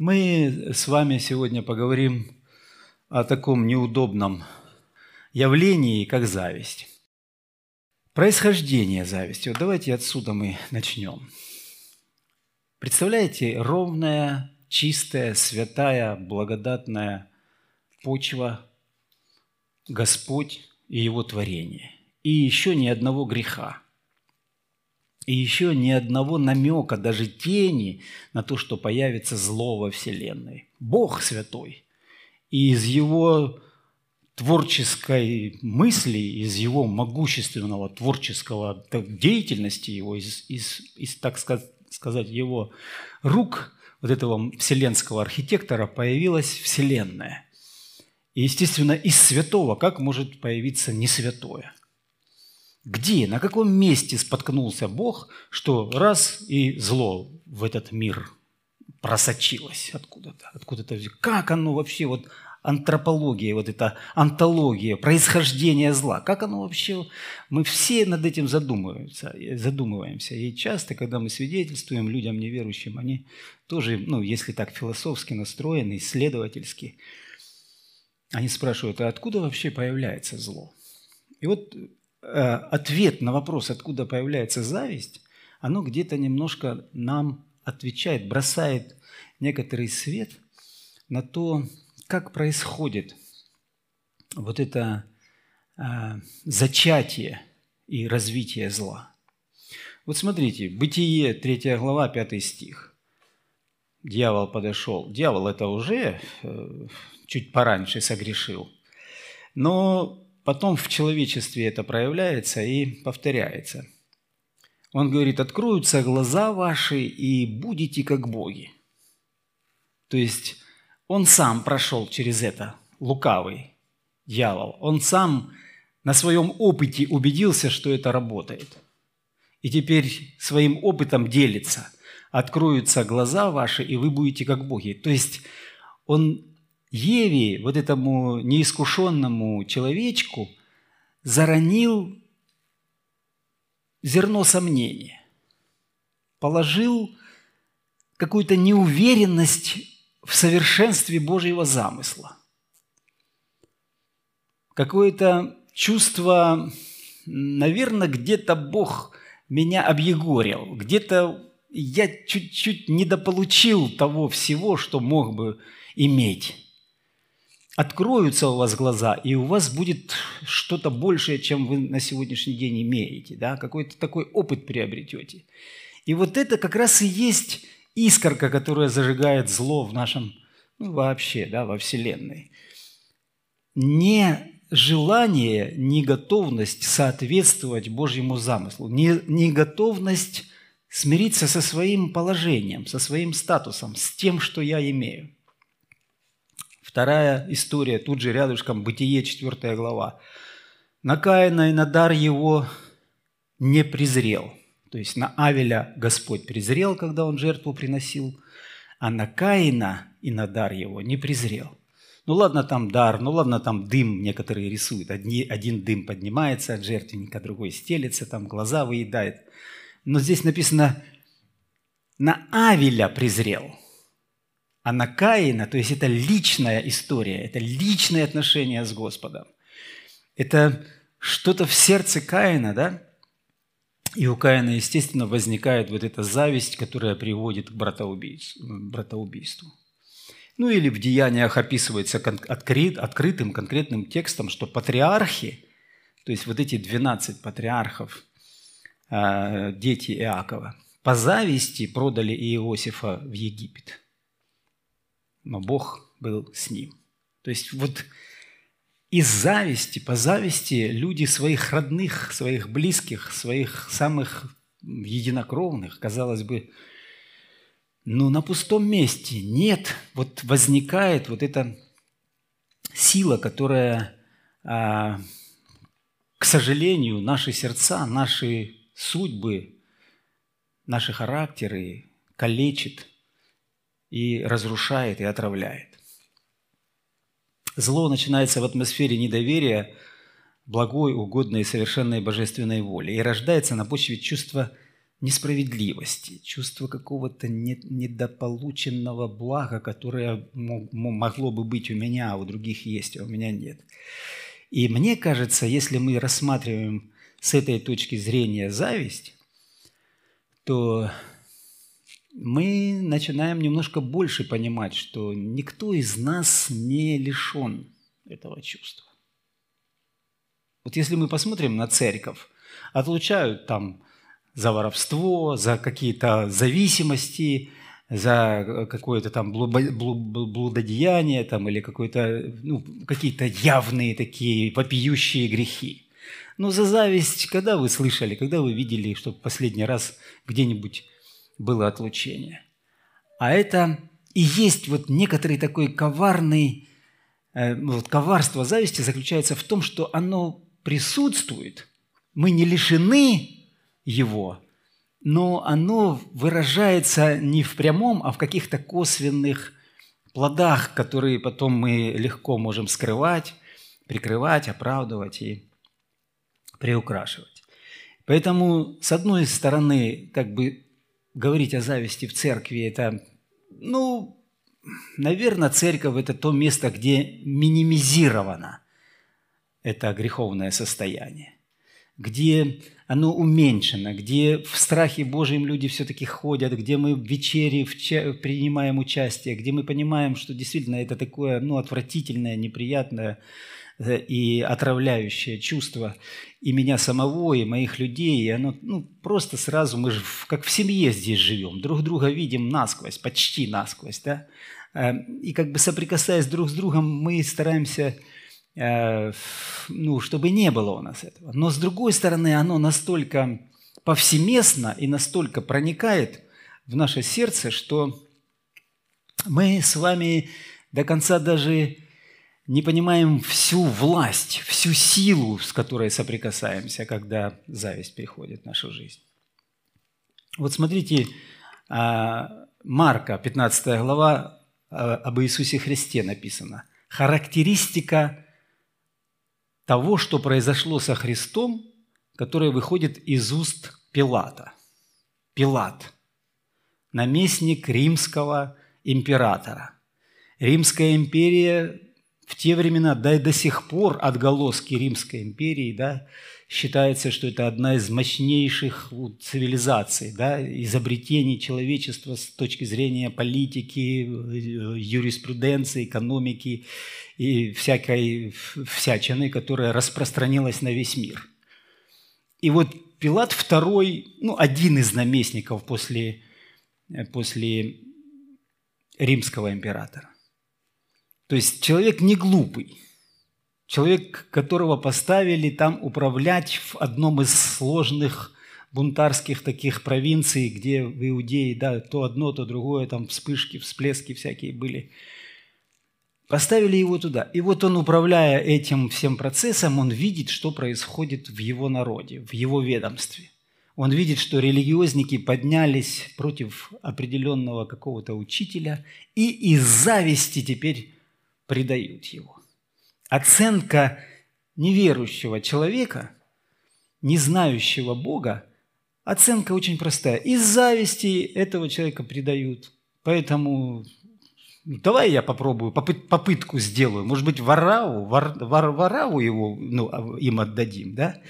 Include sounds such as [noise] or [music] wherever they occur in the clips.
Мы с вами сегодня поговорим о таком неудобном явлении, как зависть. Происхождение зависти. Вот давайте отсюда мы начнем. Представляете, ровная, чистая, святая, благодатная почва, Господь и Его творение. И еще ни одного греха – и еще ни одного намека, даже тени на то, что появится зло во Вселенной. Бог святой. И из его творческой мысли, из его могущественного творческого деятельности его, из, из, из так сказать, его рук, вот этого вселенского архитектора, появилась Вселенная. И, естественно, из святого как может появиться не святое? Где, на каком месте споткнулся Бог, что раз и зло в этот мир просочилось откуда-то, откуда-то. Как оно вообще, вот антропология, вот эта антология, происхождение зла, как оно вообще, мы все над этим задумываемся, задумываемся. И часто, когда мы свидетельствуем людям неверующим, они тоже, ну, если так философски настроены, исследовательски, они спрашивают, а откуда вообще появляется зло? И вот ответ на вопрос, откуда появляется зависть, оно где-то немножко нам отвечает, бросает некоторый свет на то, как происходит вот это э, зачатие и развитие зла. Вот смотрите, Бытие, 3 глава, 5 стих. Дьявол подошел. Дьявол это уже э, чуть пораньше согрешил. Но потом в человечестве это проявляется и повторяется. Он говорит, откроются глаза ваши и будете как боги. То есть он сам прошел через это, лукавый дьявол. Он сам на своем опыте убедился, что это работает. И теперь своим опытом делится. Откроются глаза ваши, и вы будете как боги. То есть он Еве, вот этому неискушенному человечку, заронил зерно сомнения, положил какую-то неуверенность в совершенстве Божьего замысла, какое-то чувство, наверное, где-то Бог меня объегорил, где-то я чуть-чуть недополучил того всего, что мог бы иметь откроются у вас глаза, и у вас будет что-то большее, чем вы на сегодняшний день имеете, да? какой-то такой опыт приобретете. И вот это как раз и есть искорка, которая зажигает зло в нашем, ну, вообще, да, во Вселенной. Не желание, не готовность соответствовать Божьему замыслу, не, не готовность смириться со своим положением, со своим статусом, с тем, что я имею – Вторая история, тут же рядышком, Бытие, 4 глава. На Каина и на дар его не презрел. То есть на Авеля Господь презрел, когда он жертву приносил, а на Каина и на дар его не презрел. Ну ладно, там дар, ну ладно, там дым некоторые рисуют. Одни, один дым поднимается от жертвенника, другой стелется, там глаза выедает. Но здесь написано, на Авеля презрел – а на Каина, то есть это личная история, это личные отношения с Господом. Это что-то в сердце Каина, да? И у Каина, естественно, возникает вот эта зависть, которая приводит к братоубийству. Ну или в деяниях описывается открыт, открытым конкретным текстом, что патриархи, то есть вот эти 12 патриархов, а, дети Иакова, по зависти продали Иосифа в Египет – но Бог был с ним. То есть вот из зависти, по зависти люди своих родных, своих близких, своих самых единокровных, казалось бы, ну, на пустом месте нет, вот возникает вот эта сила, которая, а, к сожалению, наши сердца, наши судьбы, наши характеры калечит – и разрушает, и отравляет. Зло начинается в атмосфере недоверия благой, угодной и совершенной божественной воли и рождается на почве чувства несправедливости, чувство какого-то недополученного блага, которое могло бы быть у меня, а у других есть, а у меня нет. И мне кажется, если мы рассматриваем с этой точки зрения зависть, то мы начинаем немножко больше понимать, что никто из нас не лишен этого чувства. Вот если мы посмотрим на церковь, отлучают там за воровство, за какие-то зависимости, за какое-то там блудодеяние там, или какое-то, ну, какие-то явные такие вопиющие грехи. Но за зависть, когда вы слышали, когда вы видели, что последний раз где-нибудь было отлучение? А это и есть вот некоторый такой коварный, э, вот коварство зависти заключается в том, что оно присутствует, мы не лишены его, но оно выражается не в прямом, а в каких-то косвенных плодах, которые потом мы легко можем скрывать, прикрывать, оправдывать и приукрашивать. Поэтому, с одной стороны, как бы говорить о зависти в церкви – это, ну, наверное, церковь – это то место, где минимизировано это греховное состояние, где оно уменьшено, где в страхе Божьем люди все-таки ходят, где мы в вечере в ча- принимаем участие, где мы понимаем, что действительно это такое ну, отвратительное, неприятное и отравляющее чувство и меня самого, и моих людей, и оно ну, просто сразу, мы же как в семье здесь живем, друг друга видим насквозь, почти насквозь, да? Э, и как бы соприкасаясь друг с другом, мы стараемся Э, ну, чтобы не было у нас этого. Но с другой стороны, оно настолько повсеместно и настолько проникает в наше сердце, что мы с вами до конца даже не понимаем всю власть, всю силу, с которой соприкасаемся, когда зависть приходит в нашу жизнь. Вот смотрите, а, Марка, 15 глава, а, об Иисусе Христе написано. Характеристика того, что произошло со Христом, которое выходит из уст Пилата. Пилат – наместник римского императора. Римская империя в те времена, да и до сих пор отголоски Римской империи, да, считается, что это одна из мощнейших цивилизаций, да, изобретений человечества с точки зрения политики, э, юриспруденции, экономики и всякой всячины, которая распространилась на весь мир. И вот Пилат второй, ну, один из наместников после, э, после римского императора. То есть человек не глупый – Человек, которого поставили там управлять в одном из сложных бунтарских таких провинций, где в Иудее, да, то одно, то другое, там вспышки, всплески всякие были. Поставили его туда. И вот он, управляя этим всем процессом, он видит, что происходит в его народе, в его ведомстве. Он видит, что религиозники поднялись против определенного какого-то учителя и из зависти теперь предают его оценка неверующего человека, не знающего Бога, оценка очень простая. Из зависти этого человека предают. Поэтому ну, давай я попробую, попыт, попытку сделаю. Может быть, Вараву, вар, вар, Вараву его, ну, а, им отдадим, да?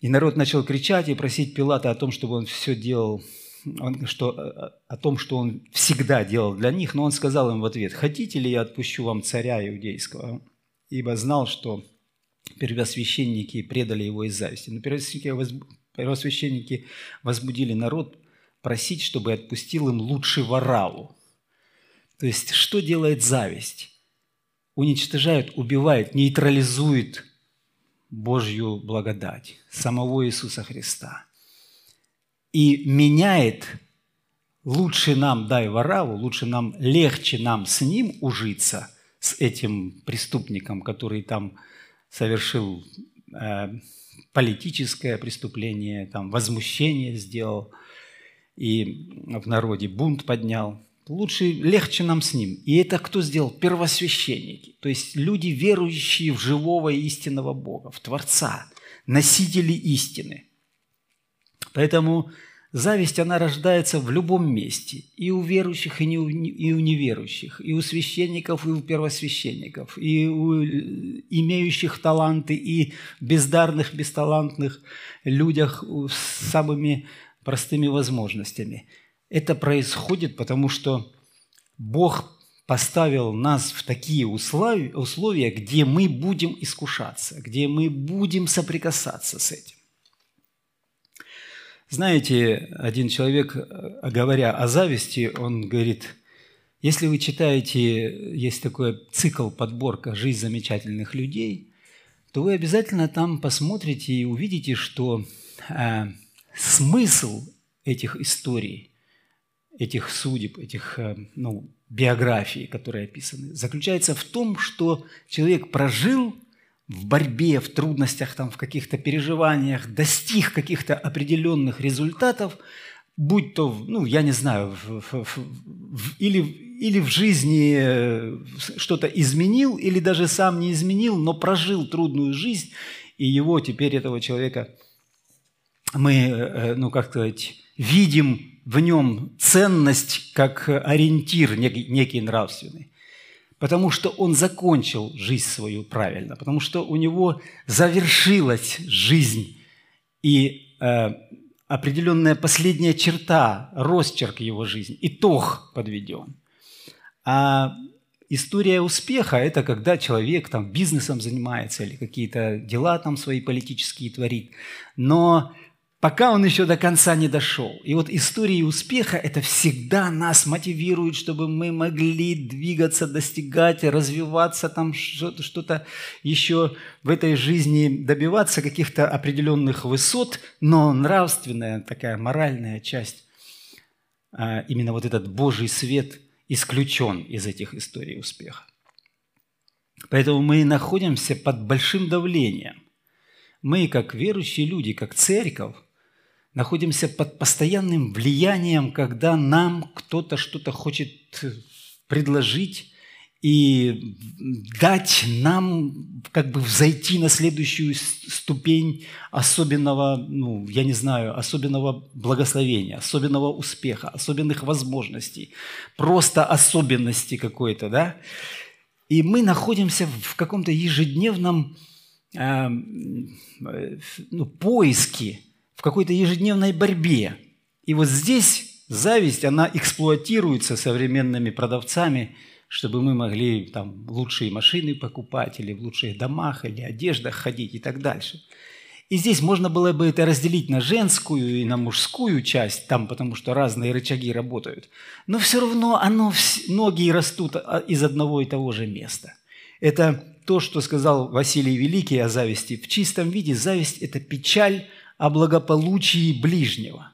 И народ начал кричать и просить Пилата о том, чтобы он все делал, что, о том, что он всегда делал для них. Но он сказал им в ответ, хотите ли я отпущу вам царя иудейского? ибо знал, что первосвященники предали его из зависти. Но первосвященники возбудили народ просить, чтобы отпустил им лучше Вараву. То есть, что делает зависть? Уничтожает, убивает, нейтрализует Божью благодать, самого Иисуса Христа. И меняет лучше нам дай Вараву, лучше нам, легче нам с ним ужиться – с этим преступником, который там совершил э, политическое преступление, там возмущение сделал и в народе бунт поднял. Лучше, легче нам с ним. И это кто сделал? Первосвященники. То есть люди, верующие в живого и истинного Бога, в Творца, носители истины. Поэтому Зависть, она рождается в любом месте. И у верующих, и, у, у неверующих. И у священников, и у первосвященников. И у имеющих таланты, и бездарных, бесталантных людях с самыми простыми возможностями. Это происходит, потому что Бог поставил нас в такие условия, где мы будем искушаться, где мы будем соприкасаться с этим. Знаете, один человек, говоря о зависти, он говорит, если вы читаете, есть такой цикл подборка «Жизнь замечательных людей», то вы обязательно там посмотрите и увидите, что э, смысл этих историй, этих судеб, этих э, ну, биографий, которые описаны, заключается в том, что человек прожил в борьбе, в трудностях, там, в каких-то переживаниях, достиг каких-то определенных результатов, будь то, ну, я не знаю, в, в, в, или, или в жизни э, что-то изменил, или даже сам не изменил, но прожил трудную жизнь, и его теперь, этого человека, мы, э, ну, как сказать, видим в нем ценность как ориентир некий, некий нравственный. Потому что он закончил жизнь свою правильно, потому что у него завершилась жизнь, и э, определенная последняя черта, росчерк его жизни, итог подведен. А история успеха – это когда человек там бизнесом занимается или какие-то дела там свои политические творит, но пока он еще до конца не дошел. И вот истории успеха – это всегда нас мотивирует, чтобы мы могли двигаться, достигать, развиваться, там что-то еще в этой жизни добиваться каких-то определенных высот, но нравственная такая моральная часть, а, именно вот этот Божий свет исключен из этих историй успеха. Поэтому мы находимся под большим давлением. Мы, как верующие люди, как церковь, находимся под постоянным влиянием, когда нам кто-то что-то хочет предложить и дать нам как бы взойти на следующую ступень особенного, ну, я не знаю, особенного благословения, особенного успеха, особенных возможностей, просто особенности какой-то, да? И мы находимся в каком-то ежедневном э, ну, поиске в какой-то ежедневной борьбе. И вот здесь зависть, она эксплуатируется современными продавцами, чтобы мы могли там лучшие машины покупать, или в лучших домах, или одеждах ходить и так дальше. И здесь можно было бы это разделить на женскую и на мужскую часть, там, потому что разные рычаги работают. Но все равно оно, ноги растут а, из одного и того же места. Это то, что сказал Василий Великий о зависти. В чистом виде зависть – это печаль о благополучии ближнего.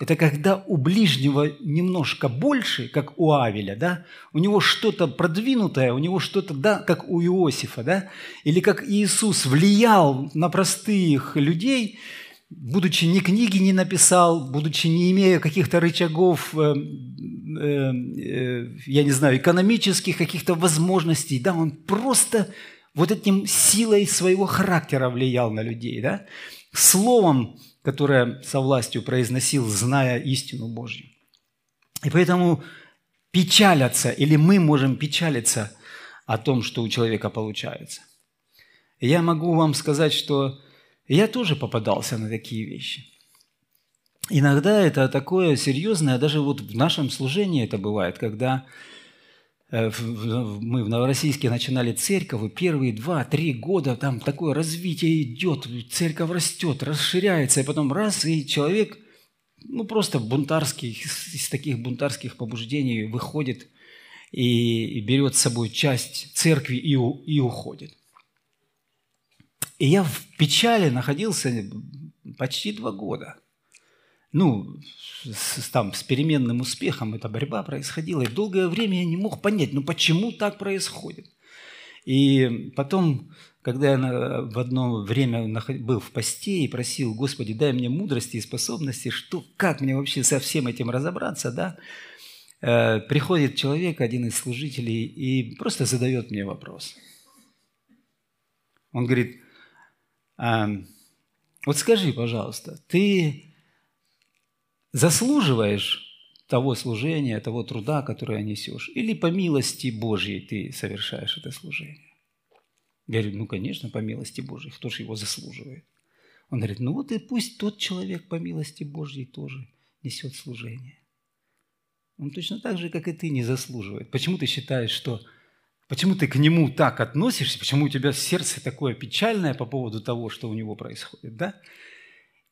Это когда у ближнего немножко больше, как у Авеля, да? у него что-то продвинутое, у него что-то, да, как у Иосифа, да? или как Иисус влиял на простых людей, будучи ни книги не написал, будучи не имея каких-то рычагов, э, э, э, я не знаю, экономических каких-то возможностей, да, он просто вот этим силой своего характера влиял на людей, да словом, которое со властью произносил, зная истину Божью. И поэтому печалятся, или мы можем печалиться о том, что у человека получается. Я могу вам сказать, что я тоже попадался на такие вещи. Иногда это такое серьезное, даже вот в нашем служении это бывает, когда мы в Новороссийске начинали церковь, первые два-три года там такое развитие идет, церковь растет, расширяется, и потом раз, и человек, ну просто бунтарский, из таких бунтарских побуждений выходит и, и берет с собой часть церкви и, и уходит. И я в печали находился почти два года – ну, с, там, с переменным успехом эта борьба происходила. И долгое время я не мог понять, ну почему так происходит. И потом, когда я в одно время был в посте и просил, Господи, дай мне мудрости и способности, что, как мне вообще со всем этим разобраться, да, э, приходит человек, один из служителей, и просто задает мне вопрос. Он говорит, а, вот скажи, пожалуйста, ты заслуживаешь того служения, того труда, которое несешь, или по милости Божьей ты совершаешь это служение. Я говорю, ну, конечно, по милости Божьей, кто же его заслуживает? Он говорит, ну вот и пусть тот человек по милости Божьей тоже несет служение. Он точно так же, как и ты, не заслуживает. Почему ты считаешь, что... Почему ты к нему так относишься? Почему у тебя сердце такое печальное по поводу того, что у него происходит? Да?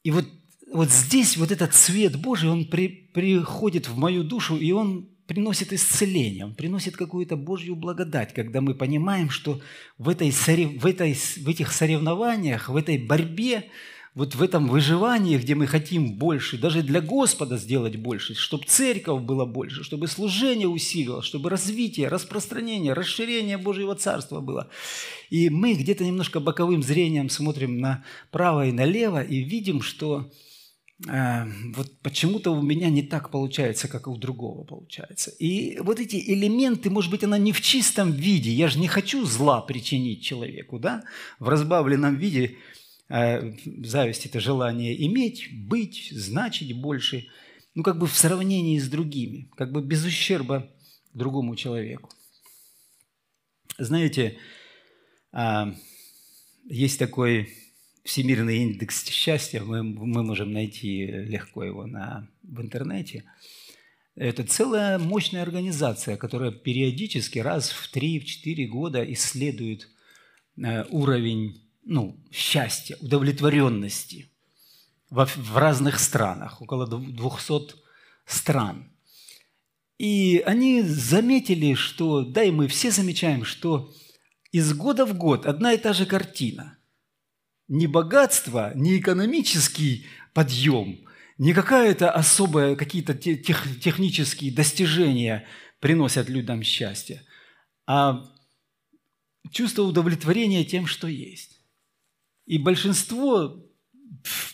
И вот, вот здесь вот этот свет Божий, он при, приходит в мою душу, и он приносит исцеление, он приносит какую-то Божью благодать, когда мы понимаем, что в, этой, в, этой, в этих соревнованиях, в этой борьбе, вот в этом выживании, где мы хотим больше, даже для Господа сделать больше, чтобы церковь была больше, чтобы служение усилилось, чтобы развитие, распространение, расширение Божьего Царства было. И мы где-то немножко боковым зрением смотрим направо и налево и видим, что вот почему-то у меня не так получается, как у другого получается. И вот эти элементы, может быть, она не в чистом виде. Я же не хочу зла причинить человеку, да? В разбавленном виде – а, зависть – это желание иметь, быть, значить больше, ну, как бы в сравнении с другими, как бы без ущерба другому человеку. Знаете, а, есть такой всемирный индекс счастья, мы, мы можем найти легко его на, в интернете. Это целая мощная организация, которая периодически раз в 3-4 года исследует э, уровень ну, счастья, удовлетворенности в, в разных странах, около 200 стран. И они заметили, что, да и мы все замечаем, что из года в год одна и та же картина. Не богатство, не экономический подъем, не какая-то особая, какие-то тех, технические достижения приносят людям счастье, а чувство удовлетворения тем, что есть. И большинство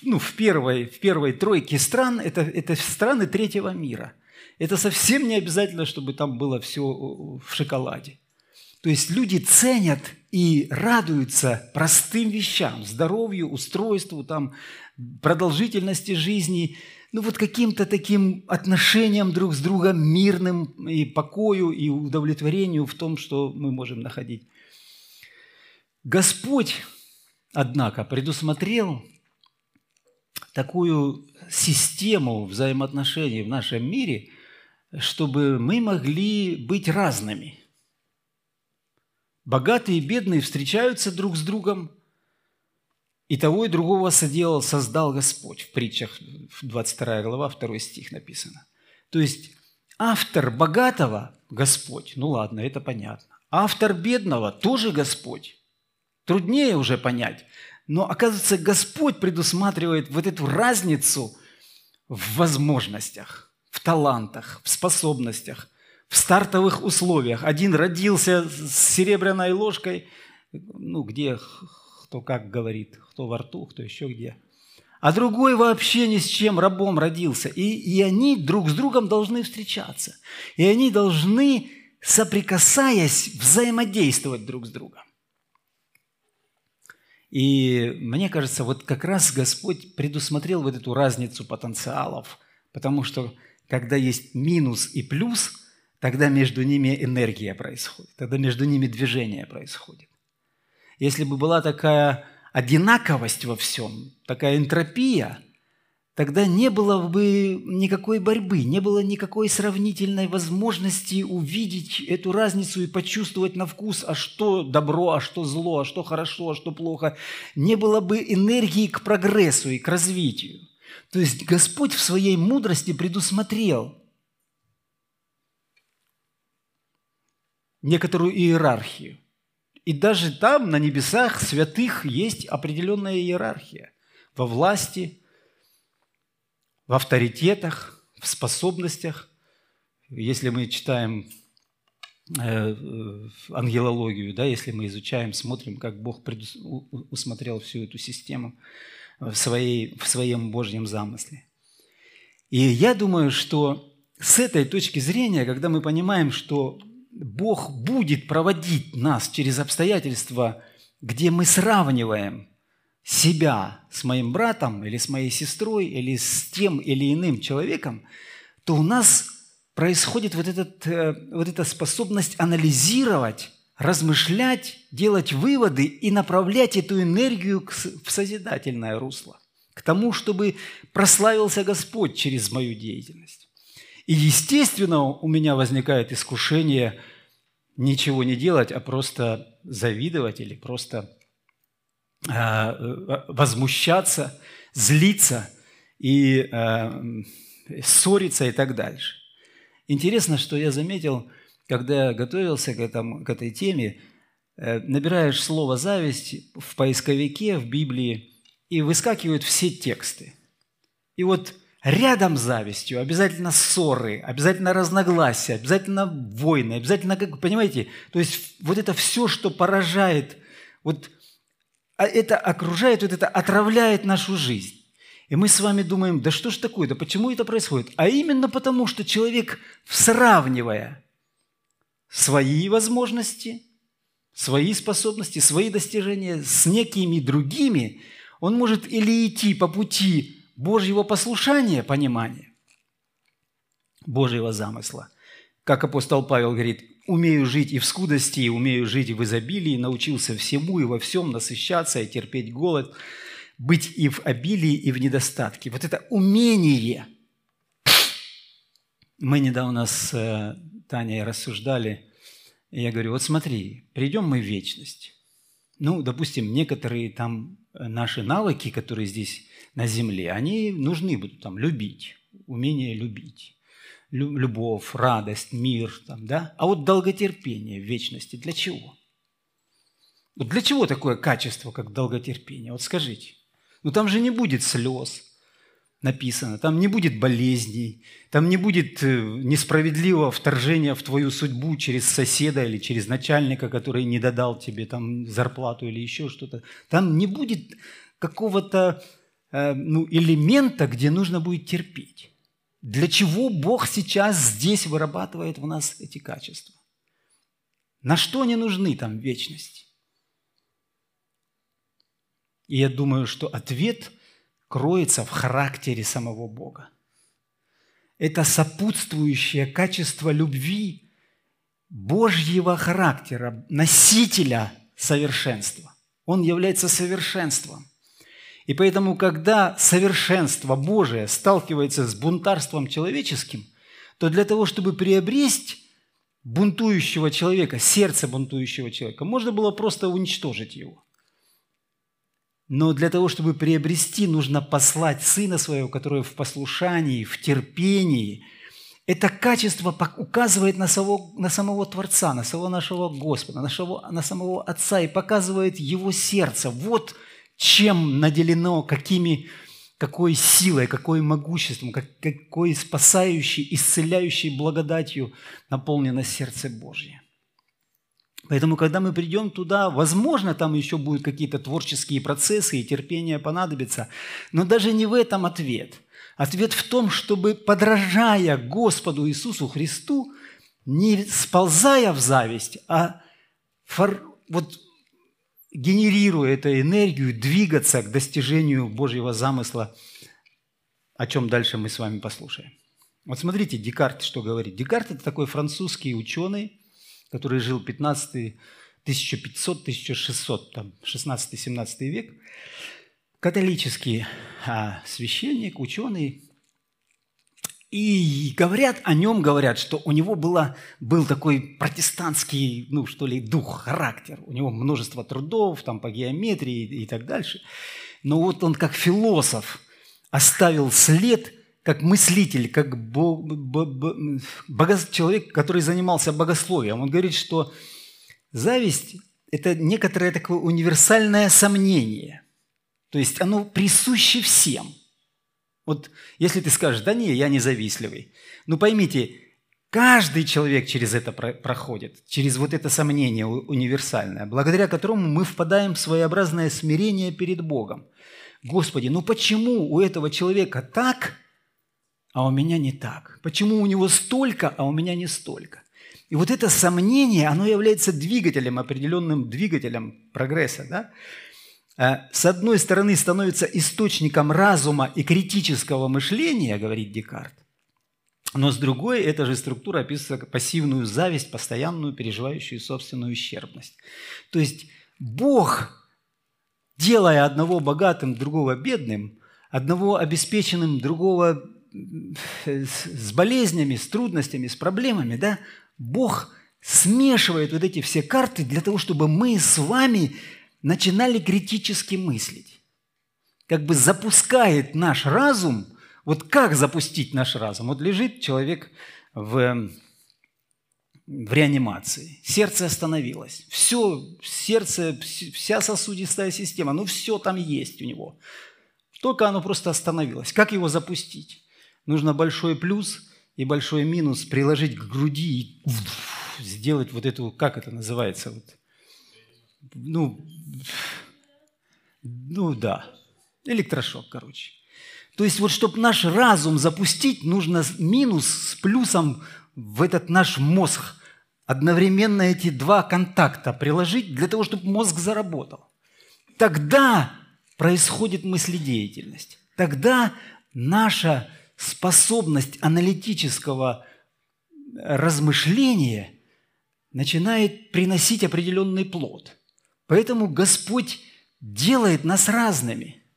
ну, в, первой, в первой тройке стран это, это страны третьего мира. Это совсем не обязательно, чтобы там было все в шоколаде. То есть люди ценят и радуются простым вещам, здоровью, устройству, там, продолжительности жизни, ну вот каким-то таким отношениям друг с другом, мирным и покою, и удовлетворению в том, что мы можем находить. Господь однако, предусмотрел такую систему взаимоотношений в нашем мире, чтобы мы могли быть разными. Богатые и бедные встречаются друг с другом, и того и другого соделал, создал Господь. В притчах 22 глава, 2 стих написано. То есть автор богатого – Господь. Ну ладно, это понятно. Автор бедного – тоже Господь. Труднее уже понять. Но, оказывается, Господь предусматривает вот эту разницу в возможностях, в талантах, в способностях, в стартовых условиях. Один родился с серебряной ложкой, ну, где кто как говорит, кто во рту, кто еще где. А другой вообще ни с чем рабом родился. И, и они друг с другом должны встречаться. И они должны, соприкасаясь, взаимодействовать друг с другом. И мне кажется, вот как раз Господь предусмотрел вот эту разницу потенциалов, потому что когда есть минус и плюс, тогда между ними энергия происходит, тогда между ними движение происходит. Если бы была такая одинаковость во всем, такая энтропия – тогда не было бы никакой борьбы, не было никакой сравнительной возможности увидеть эту разницу и почувствовать на вкус, а что добро, а что зло, а что хорошо, а что плохо. Не было бы энергии к прогрессу и к развитию. То есть Господь в своей мудрости предусмотрел некоторую иерархию. И даже там, на небесах святых, есть определенная иерархия во власти, в авторитетах, в способностях. Если мы читаем э, ангелологию, да, если мы изучаем, смотрим, как Бог предус... усмотрел всю эту систему в, своей, в своем Божьем замысле. И я думаю, что с этой точки зрения, когда мы понимаем, что Бог будет проводить нас через обстоятельства, где мы сравниваем себя с моим братом или с моей сестрой или с тем или иным человеком, то у нас происходит вот, этот, э, вот эта способность анализировать, размышлять, делать выводы и направлять эту энергию в созидательное русло, к тому, чтобы прославился Господь через мою деятельность. И, естественно, у меня возникает искушение ничего не делать, а просто завидовать или просто а, э, возмущаться, злиться и э, ссориться и так дальше. Интересно, что я заметил, когда готовился к, этому, к этой теме, э, набираешь слово «зависть» в поисковике, в Библии, и выскакивают все тексты. И вот рядом с завистью обязательно ссоры, обязательно разногласия, обязательно войны, обязательно, как понимаете, то есть вот это все, что поражает, вот а это окружает, вот это отравляет нашу жизнь. И мы с вами думаем, да что ж такое, да почему это происходит? А именно потому, что человек, сравнивая свои возможности, свои способности, свои достижения с некими другими, он может или идти по пути Божьего послушания, понимания, Божьего замысла. Как апостол Павел говорит, умею жить и в скудости, и умею жить и в изобилии, научился всему и во всем насыщаться и терпеть голод – быть и в обилии, и в недостатке. Вот это умение. Мы недавно с э, Таней рассуждали, и я говорю, вот смотри, придем мы в вечность. Ну, допустим, некоторые там э, наши навыки, которые здесь на земле, они нужны будут там любить, умение любить любовь, радость, мир, там, да? А вот долготерпение в вечности для чего? Вот для чего такое качество, как долготерпение? Вот скажите. Но там же не будет слез, написано, там не будет болезней, там не будет э, несправедливого вторжения в твою судьбу через соседа или через начальника, который не додал тебе там зарплату или еще что-то. Там не будет какого-то ну, элемента, где нужно будет терпеть. Для чего Бог сейчас здесь вырабатывает в нас эти качества? На что они нужны там в вечности? И я думаю, что ответ кроется в характере самого Бога. Это сопутствующее качество любви Божьего характера, носителя совершенства. Он является совершенством. И поэтому, когда совершенство Божие сталкивается с бунтарством человеческим, то для того, чтобы приобрести бунтующего человека, сердце бунтующего человека, можно было просто уничтожить его. Но для того, чтобы приобрести, нужно послать Сына Своего, который в послушании, в терпении. Это качество указывает на самого, на самого Творца, на самого нашего Господа, на, нашего, на самого Отца и показывает Его сердце. Вот чем наделено, какими, какой силой, какой могуществом, как, какой спасающей, исцеляющей благодатью наполнено сердце Божье. Поэтому, когда мы придем туда, возможно, там еще будут какие-то творческие процессы и терпение понадобится, но даже не в этом ответ. Ответ в том, чтобы, подражая Господу Иисусу Христу, не сползая в зависть, а фор, вот, генерируя эту энергию, двигаться к достижению Божьего замысла, о чем дальше мы с вами послушаем. Вот смотрите, Декарт что говорит. Декарт – это такой французский ученый, который жил 15 1500-1600, там, 16-17 век, католический а, священник, ученый, и говорят о нем, говорят, что у него было, был такой протестантский, ну что ли, дух, характер. У него множество трудов там, по геометрии и, так дальше. Но вот он как философ оставил след как мыслитель, как бо, бо, бо, человек, который занимался богословием. Он говорит, что зависть – это некоторое такое универсальное сомнение. То есть оно присуще всем. Вот если ты скажешь, да не, я не завистливый. Ну поймите, каждый человек через это проходит, через вот это сомнение универсальное, благодаря которому мы впадаем в своеобразное смирение перед Богом. Господи, ну почему у этого человека так – а у меня не так? Почему у него столько, а у меня не столько? И вот это сомнение, оно является двигателем, определенным двигателем прогресса. Да? Э, с одной стороны становится источником разума и критического мышления, говорит Декарт, но с другой, эта же структура описывает пассивную зависть, постоянную, переживающую собственную ущербность. То есть Бог, делая одного богатым, другого бедным, одного обеспеченным, другого с болезнями, с трудностями, с проблемами, да, Бог смешивает вот эти все карты для того, чтобы мы с вами начинали критически мыслить. Как бы запускает наш разум – вот как запустить наш разум? Вот лежит человек в, в реанимации, сердце остановилось, все, сердце, вся сосудистая система, ну все там есть у него. Только оно просто остановилось. Как его запустить? Нужно большой плюс и большой минус приложить к груди и сделать вот эту, как это называется, вот, ну, ну да, электрошок, короче. То есть вот чтобы наш разум запустить, нужно минус с плюсом в этот наш мозг. Одновременно эти два контакта приложить для того, чтобы мозг заработал. Тогда происходит мыследеятельность. Тогда наша способность аналитического размышления начинает приносить определенный плод. Поэтому Господь делает нас разными –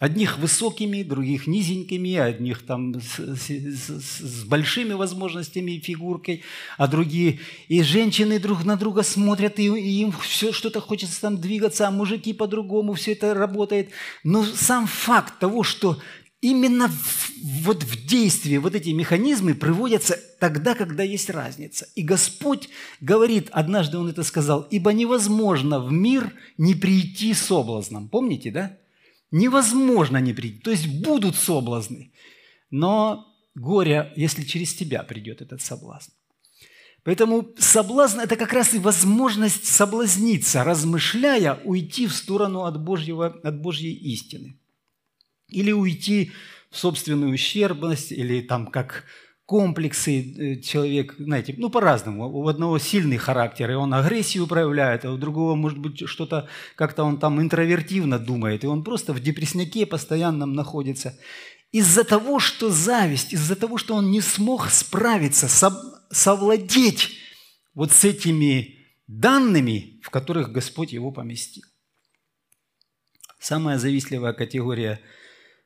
Одних высокими, других низенькими, одних там с, с, с большими возможностями и фигуркой, а другие и женщины друг на друга смотрят, и, и им все что-то хочется там двигаться, а мужики по-другому, все это работает. Но сам факт того, что именно в, вот в действии вот эти механизмы приводятся тогда, когда есть разница. И Господь говорит, однажды Он это сказал, «Ибо невозможно в мир не прийти с облазном». Помните, да? Невозможно не прийти. То есть будут соблазны. Но горе, если через тебя придет этот соблазн. Поэтому соблазн – это как раз и возможность соблазниться, размышляя, уйти в сторону от, Божьего, от Божьей истины. Или уйти в собственную ущербность, или там как комплексы э, человек, знаете, ну по-разному. У одного сильный характер, и он агрессию проявляет, а у другого, может быть, что-то как-то он там интровертивно думает, и он просто в депрессняке постоянном находится. Из-за того, что зависть, из-за того, что он не смог справиться, совладеть вот с этими данными, в которых Господь его поместил. Самая завистливая категория –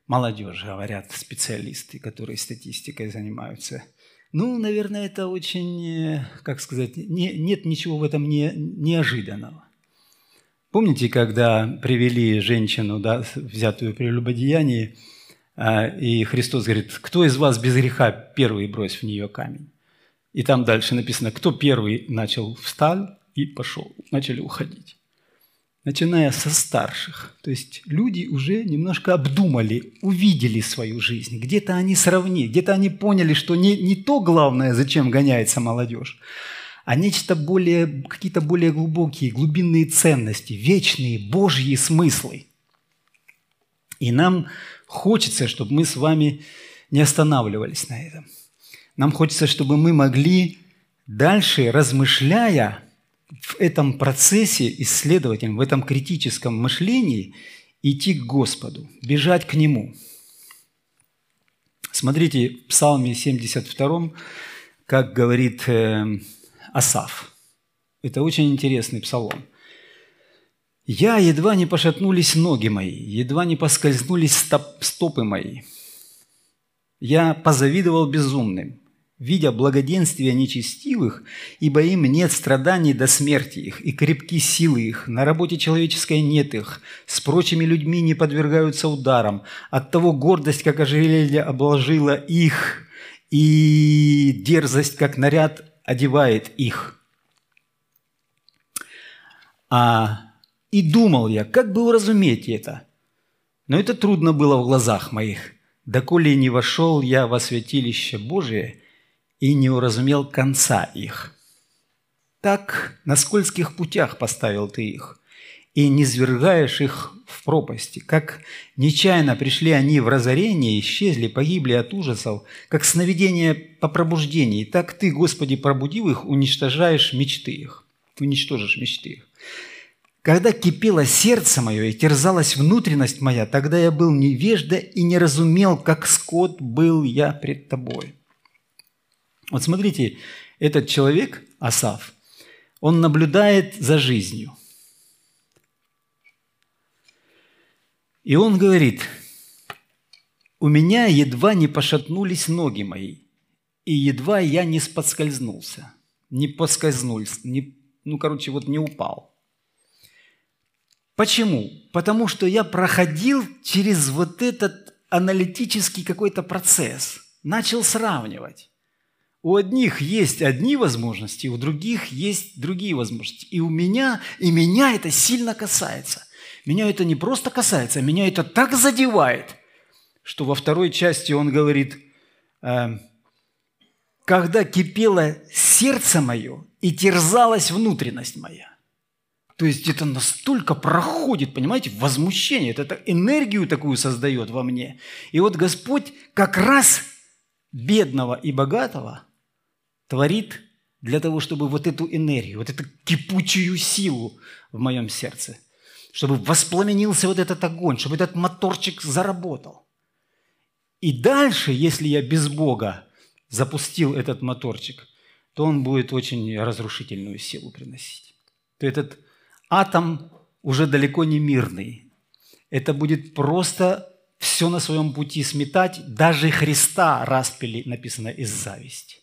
молодежь, говорят специалисты, которые статистикой занимаются. Ну, наверное, это очень, э, как сказать, не, нет ничего в этом не, неожиданного. Помните, когда привели женщину, да, взятую при любодеянии, а, и Христос говорит, кто из вас без греха первый брось в нее камень? И там дальше написано, кто первый начал встал и пошел, начали уходить начиная со старших. То есть люди уже немножко обдумали, увидели свою жизнь. Где-то они сравнили, где-то они поняли, что не, не то главное, зачем гоняется молодежь, а нечто более, какие-то более глубокие, глубинные ценности, вечные, божьи смыслы. И нам хочется, чтобы мы с вами не останавливались на этом. Нам хочется, чтобы мы могли дальше, размышляя, в этом процессе исследовательном, в этом критическом мышлении идти к Господу, бежать к Нему. Смотрите, в Псалме 72, как говорит э, Асав. Это очень интересный псалом. «Я едва не пошатнулись ноги мои, едва не поскользнулись стоп, стопы мои. Я позавидовал безумным, видя благоденствие нечестивых, ибо им нет страданий до смерти их, и крепки силы их, на работе человеческой нет их, с прочими людьми не подвергаются ударам, оттого гордость, как ожерелье, обложила их, и дерзость, как наряд, одевает их. А, и думал я, как бы уразуметь это? Но это трудно было в глазах моих. Доколе не вошел я во святилище Божие – и не уразумел конца их. Так на скользких путях поставил ты их, и не звергаешь их в пропасти. Как нечаянно пришли они в разорение, исчезли, погибли от ужасов, как сновидение по пробуждении, так ты, Господи, пробудив их, уничтожаешь мечты их, уничтожишь мечты их. Когда кипело сердце мое и терзалась внутренность моя, тогда я был невежда и не разумел, как скот был я пред тобой. Вот смотрите, этот человек, Асав, он наблюдает за жизнью. И он говорит, у меня едва не пошатнулись ноги мои, и едва я не сподскользнулся, не поскользнулся, не, ну, короче, вот не упал. Почему? Потому что я проходил через вот этот аналитический какой-то процесс, начал сравнивать. У одних есть одни возможности, у других есть другие возможности. И у меня, и меня это сильно касается. Меня это не просто касается, меня это так задевает, что во второй части он говорит, э, когда кипело сердце мое и терзалась внутренность моя. То есть это настолько проходит, понимаете, возмущение, это энергию такую создает во мне. И вот Господь как раз бедного и богатого творит для того, чтобы вот эту энергию, вот эту кипучую силу в моем сердце, чтобы воспламенился вот этот огонь, чтобы этот моторчик заработал. И дальше, если я без Бога запустил этот моторчик, то он будет очень разрушительную силу приносить. То этот атом уже далеко не мирный. Это будет просто все на своем пути сметать. Даже Христа распили, написано, из зависти.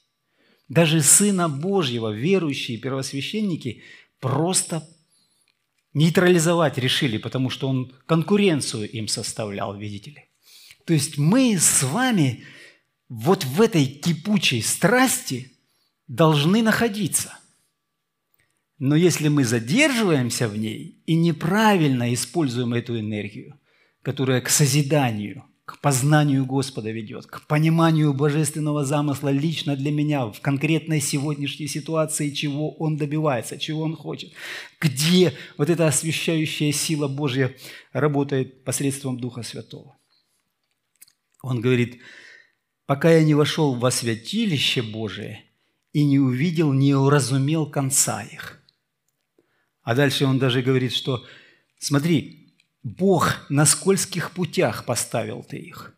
Даже Сына Божьего, верующие первосвященники, просто нейтрализовать решили, потому что Он конкуренцию им составлял, видите ли. То есть мы с вами вот в этой кипучей страсти должны находиться. Но если мы задерживаемся в ней и неправильно используем эту энергию, которая к созиданию, к познанию Господа ведет, к пониманию божественного замысла лично для меня в конкретной сегодняшней ситуации, чего Он добивается, чего Он хочет, где вот эта освящающая сила Божья работает посредством Духа Святого. Он говорит, пока я не вошел во святилище Божие и не увидел, не уразумел конца их – а дальше он даже говорит, что смотри, Бог на скользких путях поставил ты их.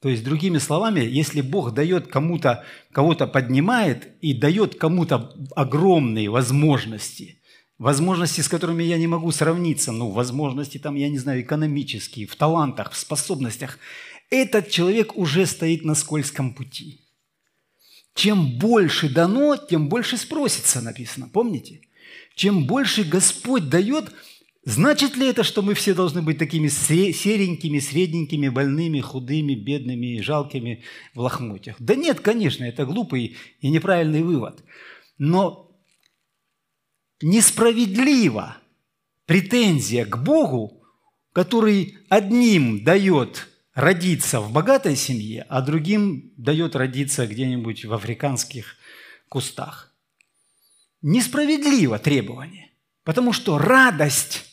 То есть, другими словами, если Бог дает кому-то, кого-то поднимает и дает кому-то огромные возможности, возможности, с которыми я не могу сравниться, ну, возможности там, я не знаю, экономические, в талантах, в способностях, этот человек уже стоит на скользком пути. Чем больше дано, тем больше спросится, написано, помните? чем больше Господь дает, значит ли это, что мы все должны быть такими серенькими, средненькими, больными, худыми, бедными, жалкими в лохмотьях? Да нет, конечно, это глупый и неправильный вывод. Но несправедливо претензия к Богу, который одним дает родиться в богатой семье, а другим дает родиться где-нибудь в африканских кустах несправедливо требование. Потому что радость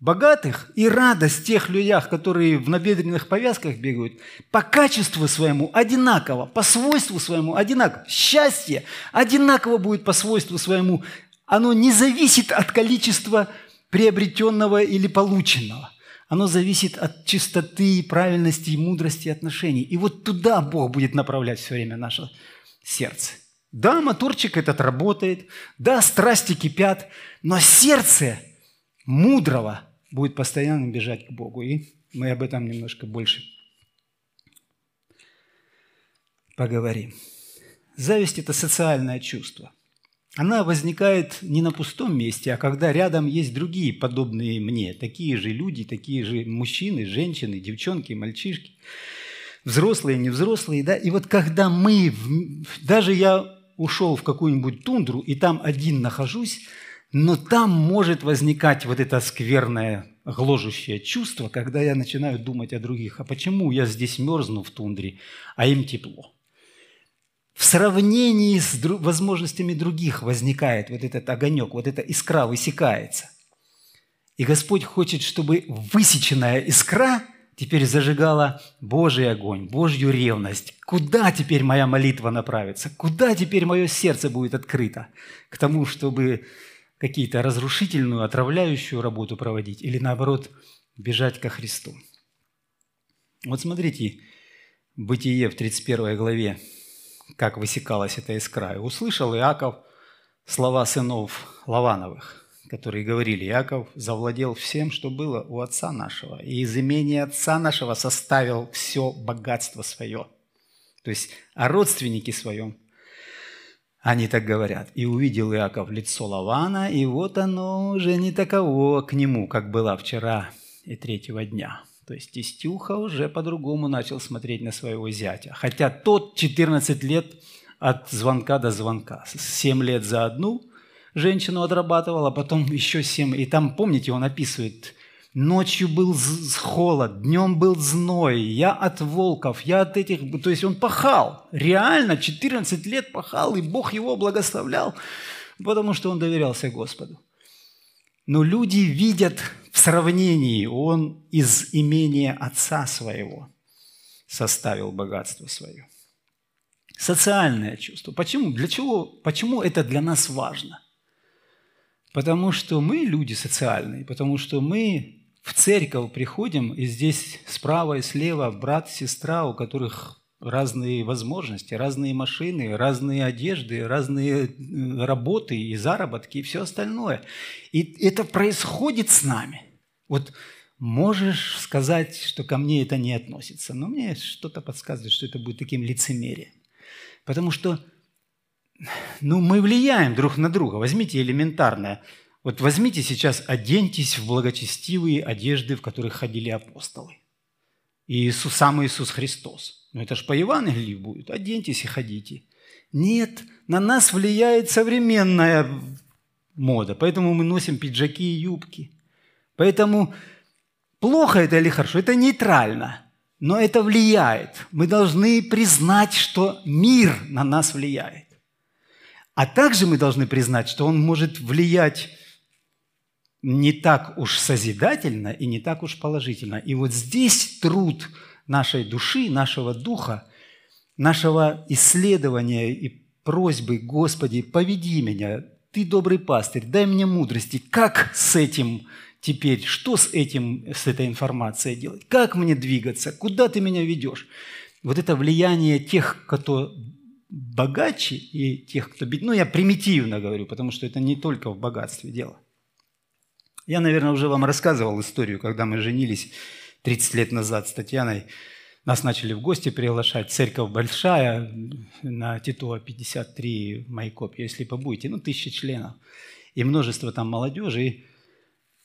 богатых и радость тех людях, которые в набедренных повязках бегают, по качеству своему одинаково, по свойству своему одинаково. Счастье одинаково будет по свойству своему. Оно не зависит от количества приобретенного или полученного. Оно зависит от чистоты, правильности и мудрости отношений. И вот туда Бог будет направлять все время наше сердце. Да, моторчик этот работает, да, страсти кипят, но сердце мудрого будет постоянно бежать к Богу. И мы об этом немножко больше поговорим. Зависть – это социальное чувство. Она возникает не на пустом месте, а когда рядом есть другие, подобные мне, такие же люди, такие же мужчины, женщины, девчонки, мальчишки, взрослые, невзрослые. Да? И вот когда мы, даже я ушел в какую-нибудь тундру и там один нахожусь, но там может возникать вот это скверное, гложущее чувство, когда я начинаю думать о других. А почему я здесь мерзну в тундре, а им тепло? В сравнении с возможностями других возникает вот этот огонек, вот эта искра высекается. И Господь хочет, чтобы высеченная искра – теперь зажигала Божий огонь, Божью ревность. Куда теперь моя молитва направится? Куда теперь мое сердце будет открыто? К тому, чтобы какие-то разрушительную, отравляющую работу проводить или наоборот бежать ко Христу. Вот смотрите, Бытие в 31 главе, как высекалась эта искра. услышал Иаков слова сынов Лавановых, которые говорили, Иаков завладел всем, что было у отца нашего, и из имени отца нашего составил все богатство свое. То есть о родственнике своем они так говорят. «И увидел Иаков лицо Лавана, и вот оно уже не таково к нему, как было вчера и третьего дня». То есть Тестюха уже по-другому начал смотреть на своего зятя. Хотя тот 14 лет от звонка до звонка. 7 лет за одну женщину отрабатывал, а потом [laughs] еще 7. И там, помните, он описывает Ночью был холод, днем был зной, я от волков, я от этих... То есть он пахал, реально 14 лет пахал, и Бог его благословлял, потому что он доверялся Господу. Но люди видят в сравнении, он из имения отца своего составил богатство свое. Социальное чувство. Почему? Для чего? Почему это для нас важно? Потому что мы люди социальные, потому что мы в церковь приходим, и здесь справа и слева брат, сестра, у которых разные возможности, разные машины, разные одежды, разные э, работы и заработки и все остальное. И это происходит с нами. Вот можешь сказать, что ко мне это не относится, но мне что-то подсказывает, что это будет таким лицемерием. Потому что ну, мы влияем друг на друга. Возьмите элементарное – вот возьмите сейчас, оденьтесь в благочестивые одежды, в которых ходили апостолы. И Иисус, сам Иисус Христос. Ну это же по Евангелию будет. Оденьтесь и ходите. Нет, на нас влияет современная мода, поэтому мы носим пиджаки и юбки. Поэтому плохо это или хорошо, это нейтрально, но это влияет. Мы должны признать, что мир на нас влияет. А также мы должны признать, что он может влиять не так уж созидательно и не так уж положительно. И вот здесь труд нашей души, нашего духа, нашего исследования и просьбы, Господи, поведи меня, Ты добрый пастырь, дай мне мудрости, как с этим теперь, что с этим, с этой информацией делать, как мне двигаться, куда Ты меня ведешь. Вот это влияние тех, кто богаче, и тех, кто бедный, ну, я примитивно говорю, потому что это не только в богатстве дело – я, наверное, уже вам рассказывал историю, когда мы женились 30 лет назад с Татьяной. Нас начали в гости приглашать. Церковь большая, на Титова 53 Майкоп, если побудете, ну, тысяча членов. И множество там молодежи. И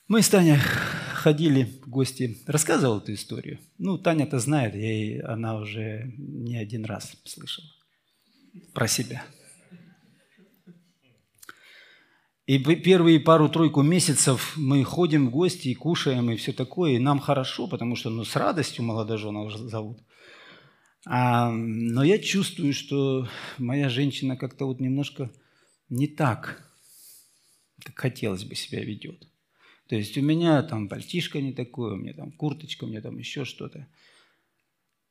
мы с Таней ходили в гости. Рассказывал эту историю. Ну, Таня-то знает, ей она уже не один раз слышала про себя. И первые пару-тройку месяцев мы ходим в гости и кушаем, и все такое, и нам хорошо, потому что ну, с радостью молодоженов зовут. А, но я чувствую, что моя женщина как-то вот немножко не так, как хотелось бы себя ведет. То есть у меня там пальтишко не такое, у меня там курточка, у меня там еще что-то.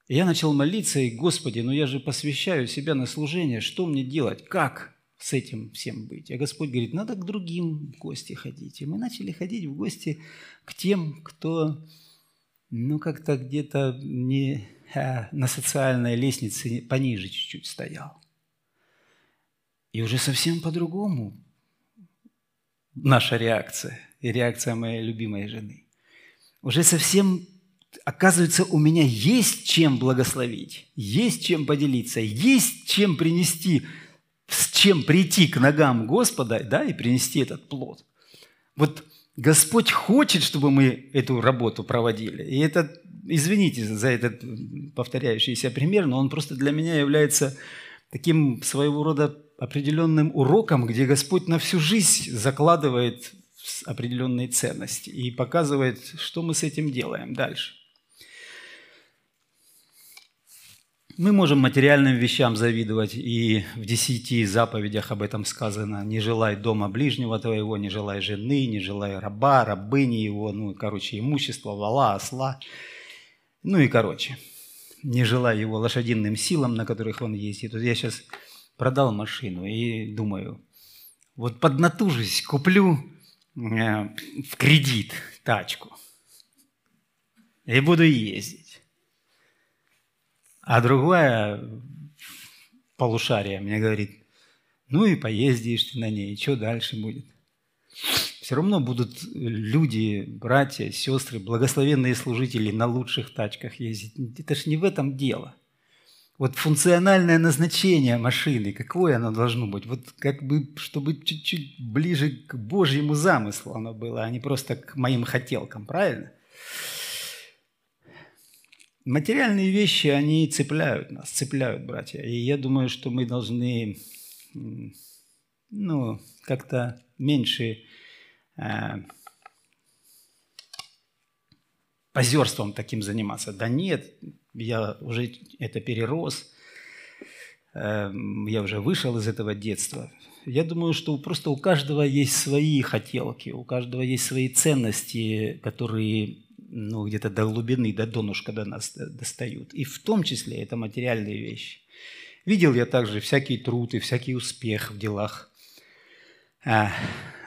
Я начал молиться, и, Господи, ну я же посвящаю себя на служение, что мне делать, как? С этим всем быть. А Господь говорит, надо к другим в гости ходить. И мы начали ходить в гости к тем, кто, ну, как-то где-то не а, на социальной лестнице пониже чуть-чуть стоял. И уже совсем по-другому наша реакция и реакция моей любимой жены. Уже совсем оказывается, у меня есть чем благословить, есть чем поделиться, есть чем принести с чем прийти к ногам Господа да, и принести этот плод. Вот Господь хочет, чтобы мы эту работу проводили. И это, извините за этот повторяющийся пример, но он просто для меня является таким своего рода определенным уроком, где Господь на всю жизнь закладывает определенные ценности и показывает, что мы с этим делаем дальше. Мы можем материальным вещам завидовать, и в десяти заповедях об этом сказано. «Не желай дома ближнего твоего, не желай жены, не желай раба, рабыни его, ну, короче, имущества, вала, осла». Ну и, короче, не желай его лошадиным силам, на которых он ездит. Вот я сейчас продал машину и думаю, вот поднатужусь, куплю э, в кредит тачку и буду ездить. А другая полушарие мне говорит, ну и поездишь ты на ней, что дальше будет? Все равно будут люди, братья, сестры, благословенные служители на лучших тачках ездить. Это ж не в этом дело. Вот функциональное назначение машины, какое оно должно быть? Вот как бы, чтобы чуть-чуть ближе к Божьему замыслу оно было, а не просто к моим хотелкам, правильно? Материальные вещи, они цепляют нас, цепляют, братья. И я думаю, что мы должны ну, как-то меньше э, позерством таким заниматься. Да нет, я уже это перерос, э, я уже вышел из этого детства. Я думаю, что просто у каждого есть свои хотелки, у каждого есть свои ценности, которые ну, где-то до глубины, до донышка до нас достают. И в том числе это материальные вещи. Видел я также всякий труд и всякий успех в делах. А,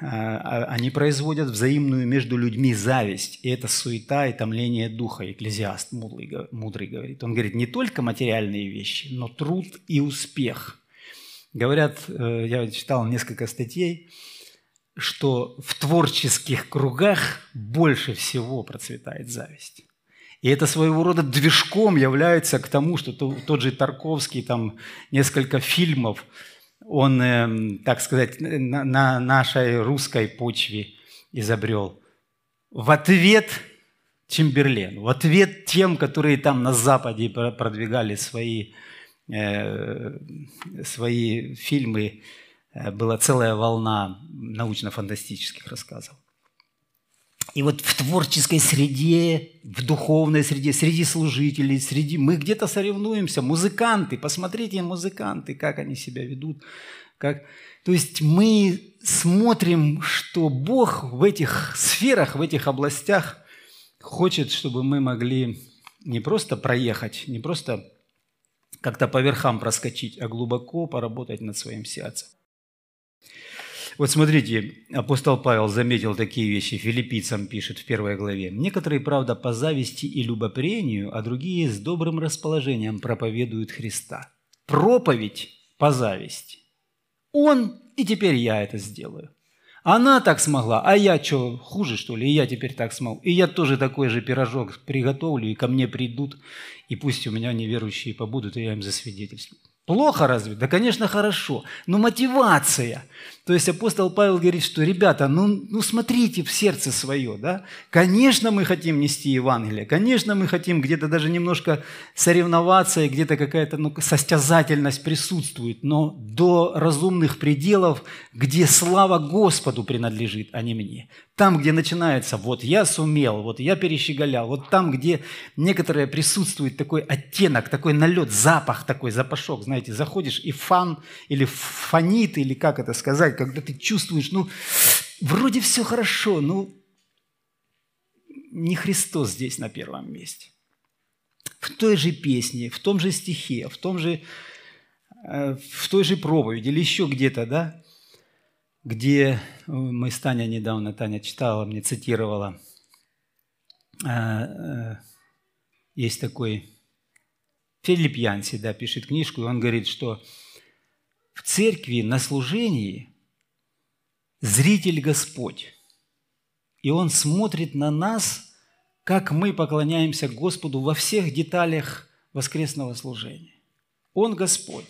а, они производят взаимную между людьми зависть, и это суета и томление духа, экклезиаст мудрый, мудрый говорит. Он говорит, не только материальные вещи, но труд и успех. Говорят, э, я читал несколько статей, что в творческих кругах больше всего процветает зависть. И это своего рода движком является к тому, что тот же Тарковский, там несколько фильмов, он, эм, так сказать, на, на нашей русской почве изобрел. В ответ Чемберлен, в ответ тем, которые там на Западе продвигали свои, э, свои фильмы, была целая волна научно-фантастических рассказов. И вот в творческой среде, в духовной среде, среди служителей, среди мы где-то соревнуемся, музыканты, посмотрите музыканты, как они себя ведут. Как... То есть мы смотрим, что Бог в этих сферах, в этих областях хочет, чтобы мы могли не просто проехать, не просто как-то по верхам проскочить, а глубоко поработать над своим сердцем. Вот смотрите, апостол Павел заметил такие вещи, филиппийцам пишет в первой главе. «Некоторые, правда, по зависти и любопрению, а другие с добрым расположением проповедуют Христа». Проповедь по зависти. Он, и теперь я это сделаю. Она так смогла, а я что, хуже что ли? И я теперь так смогу. И я тоже такой же пирожок приготовлю, и ко мне придут, и пусть у меня неверующие побудут, и я им засвидетельствую. Плохо разве? Да, конечно, хорошо. Но мотивация. То есть апостол Павел говорит, что, ребята, ну, ну смотрите в сердце свое, да? Конечно, мы хотим нести Евангелие, конечно, мы хотим где-то даже немножко соревноваться, и где-то какая-то ну, состязательность присутствует, но до разумных пределов, где слава Господу принадлежит, а не мне. Там, где начинается «вот я сумел», «вот я перещеголял», вот там, где некоторое присутствует такой оттенок, такой налет, запах такой, запашок, знаете, заходишь и фан или фонит, или как это сказать, когда ты чувствуешь, ну, вроде все хорошо, ну, не Христос здесь на первом месте. В той же песне, в том же стихе, в том же, э, в той же проповеди или еще где-то, да, где э, мы с Таней недавно, Таня читала, мне цитировала, э, есть такой Филипп Янси, да, пишет книжку, и он говорит, что в церкви на служении зритель Господь, и Он смотрит на нас, как мы поклоняемся Господу во всех деталях воскресного служения. Он Господь.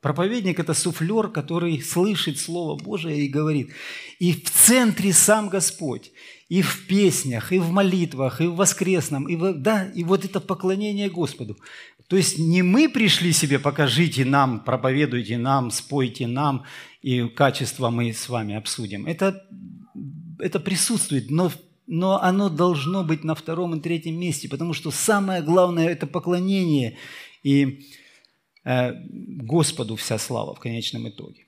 Проповедник – это суфлер, который слышит Слово Божие и говорит. И в центре сам Господь. И в песнях, и в молитвах, и в воскресном. И, в, да, и вот это поклонение Господу. То есть не мы пришли себе, покажите нам, проповедуйте нам, спойте нам, и качество мы с вами обсудим. Это, это присутствует, но но оно должно быть на втором и третьем месте, потому что самое главное – это поклонение. И Э, Господу вся слава в конечном итоге.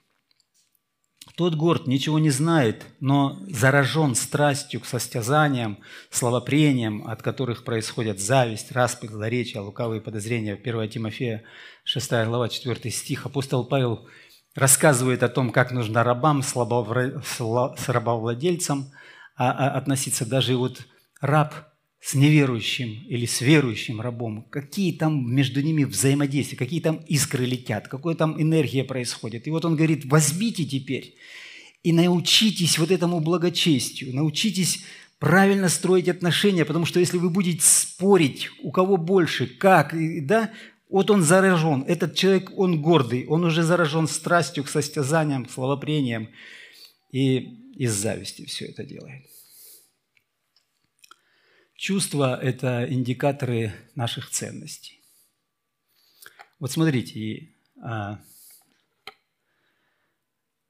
Тот горд ничего не знает, но заражен страстью к состязаниям, словопрениям, от которых происходят зависть, распри, злоречие, лукавые подозрения. 1 Тимофея, 6 глава, 4 стих. Апостол Павел рассказывает о том, как нужно рабам с рабовладельцем а, а, относиться. Даже вот раб с неверующим или с верующим рабом, какие там между ними взаимодействия, какие там искры летят, какая там энергия происходит. И вот он говорит, возьмите теперь и научитесь вот этому благочестию, научитесь правильно строить отношения, потому что если вы будете спорить, у кого больше, как, да, вот он заражен, этот человек, он гордый, он уже заражен страстью к состязаниям, к словопрениям, и из зависти все это делает. Чувства – это индикаторы наших ценностей. Вот смотрите, а,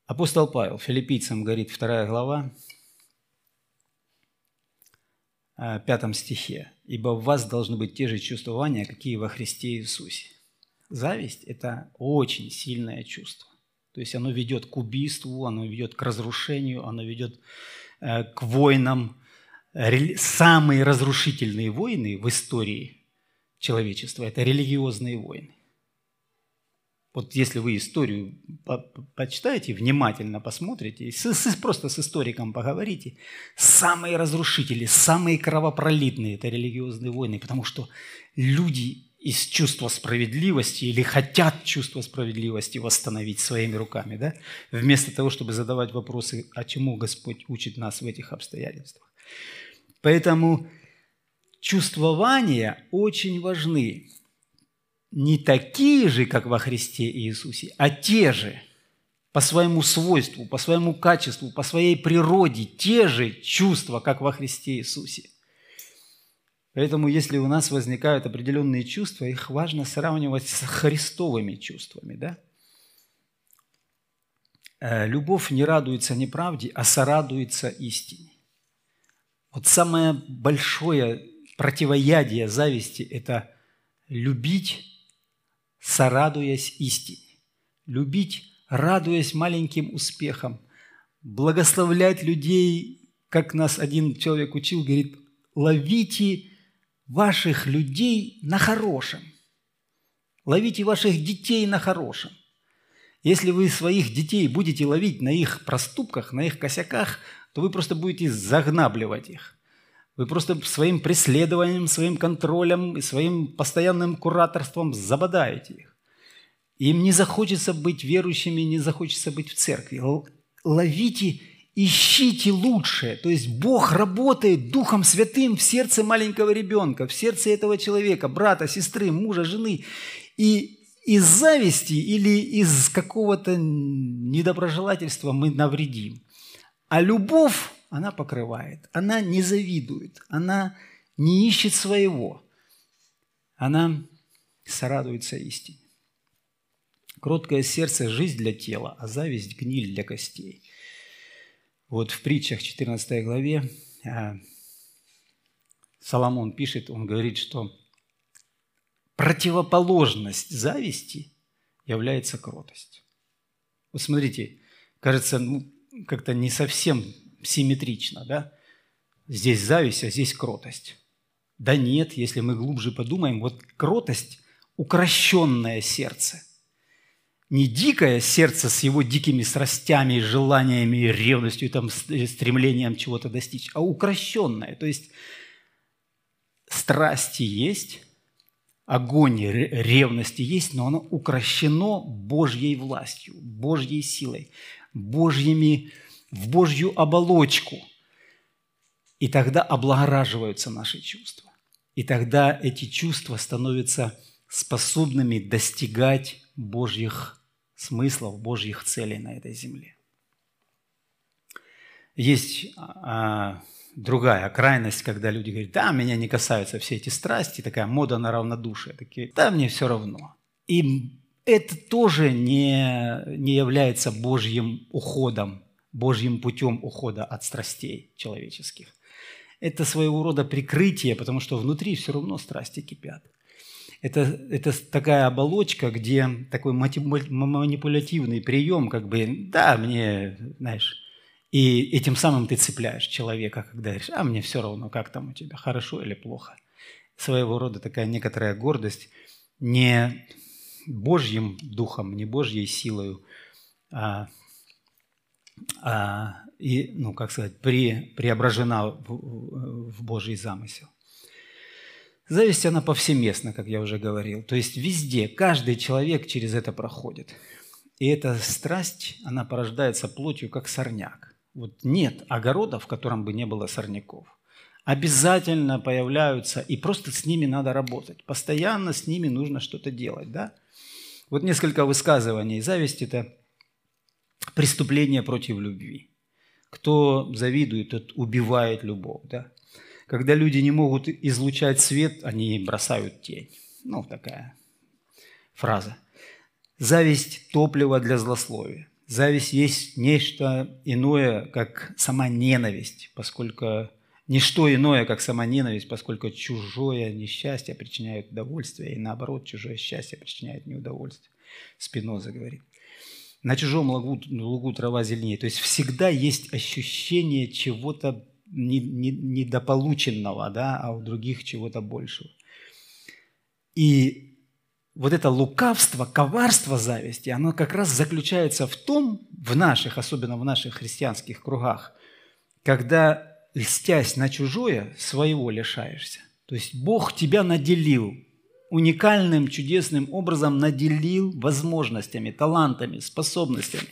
апостол Павел филиппийцам говорит, вторая глава, а, пятом стихе. «Ибо в вас должны быть те же чувствования, какие во Христе Иисусе». Зависть – это очень сильное чувство. То есть оно ведет к убийству, оно ведет к разрушению, оно ведет э, к войнам, самые разрушительные войны в истории человечества – это религиозные войны. Вот если вы историю почитаете, внимательно посмотрите, просто с историком поговорите, самые разрушители, самые кровопролитные – это религиозные войны, потому что люди из чувства справедливости или хотят чувство справедливости восстановить своими руками, да? вместо того, чтобы задавать вопросы, а чему Господь учит нас в этих обстоятельствах. Поэтому чувствования очень важны. Не такие же, как во Христе Иисусе, а те же по своему свойству, по своему качеству, по своей природе, те же чувства, как во Христе Иисусе. Поэтому, если у нас возникают определенные чувства, их важно сравнивать с христовыми чувствами. Да? Э, любовь не радуется неправде, а сорадуется истине. Вот самое большое противоядие зависти – это любить, сорадуясь истине. Любить, радуясь маленьким успехам. Благословлять людей, как нас один человек учил, говорит, ловите ваших людей на хорошем. Ловите ваших детей на хорошем. Если вы своих детей будете ловить на их проступках, на их косяках, то вы просто будете загнабливать их. Вы просто своим преследованием, своим контролем и своим постоянным кураторством забодаете их. Им не захочется быть верующими, не захочется быть в церкви. Ловите, ищите лучшее. То есть Бог работает Духом Святым в сердце маленького ребенка, в сердце этого человека, брата, сестры, мужа, жены. И из зависти или из какого-то недоброжелательства мы навредим. А любовь, она покрывает, она не завидует, она не ищет своего, она сорадуется истине. Кроткое сердце – жизнь для тела, а зависть – гниль для костей. Вот в притчах 14 главе а, Соломон пишет, он говорит, что противоположность зависти является кротость. Вот смотрите, кажется, ну, как-то не совсем симметрично, да? Здесь зависть, а здесь кротость. Да нет, если мы глубже подумаем, вот кротость – укращенное сердце. Не дикое сердце с его дикими страстями, желаниями, ревностью, там, стремлением чего-то достичь, а укращенное. То есть страсти есть, огонь ревности есть, но оно укращено Божьей властью, Божьей силой Божьими, в Божью оболочку. И тогда облагораживаются наши чувства. И тогда эти чувства становятся способными достигать Божьих смыслов, Божьих целей на этой земле. Есть а, другая крайность, когда люди говорят, да, меня не касаются все эти страсти, такая мода на равнодушие, такие, да, мне все равно. И это тоже не, не является Божьим уходом, Божьим путем ухода от страстей человеческих. Это своего рода прикрытие, потому что внутри все равно страсти кипят. Это, это такая оболочка, где такой манипулятивный прием, как бы, да, мне, знаешь, и этим самым ты цепляешь человека, когда говоришь, а мне все равно, как там у тебя, хорошо или плохо. Своего рода такая некоторая гордость, не Божьим духом, не Божьей силою, а, а, и, ну, как сказать, при, преображена в, в Божий замысел. Зависть, она повсеместна, как я уже говорил. То есть везде, каждый человек через это проходит. И эта страсть, она порождается плотью, как сорняк. Вот нет огорода, в котором бы не было сорняков. Обязательно появляются, и просто с ними надо работать. Постоянно с ними нужно что-то делать, да? Вот несколько высказываний. Зависть – это преступление против любви. Кто завидует, тот убивает любовь, да? Когда люди не могут излучать свет, они бросают тень. Ну, такая фраза. Зависть – топливо для злословия. Зависть есть нечто иное, как сама ненависть, поскольку ничто иное, как сама ненависть, поскольку чужое несчастье причиняет удовольствие, и наоборот, чужое счастье причиняет неудовольствие. Спиноза говорит. На чужом лугу, лугу трава зеленее. То есть всегда есть ощущение чего-то недополученного, да, а у других чего-то большего. И вот это лукавство, коварство зависти, оно как раз заключается в том, в наших, особенно в наших христианских кругах, когда, льстясь на чужое, своего лишаешься. То есть Бог тебя наделил уникальным, чудесным образом наделил возможностями, талантами, способностями,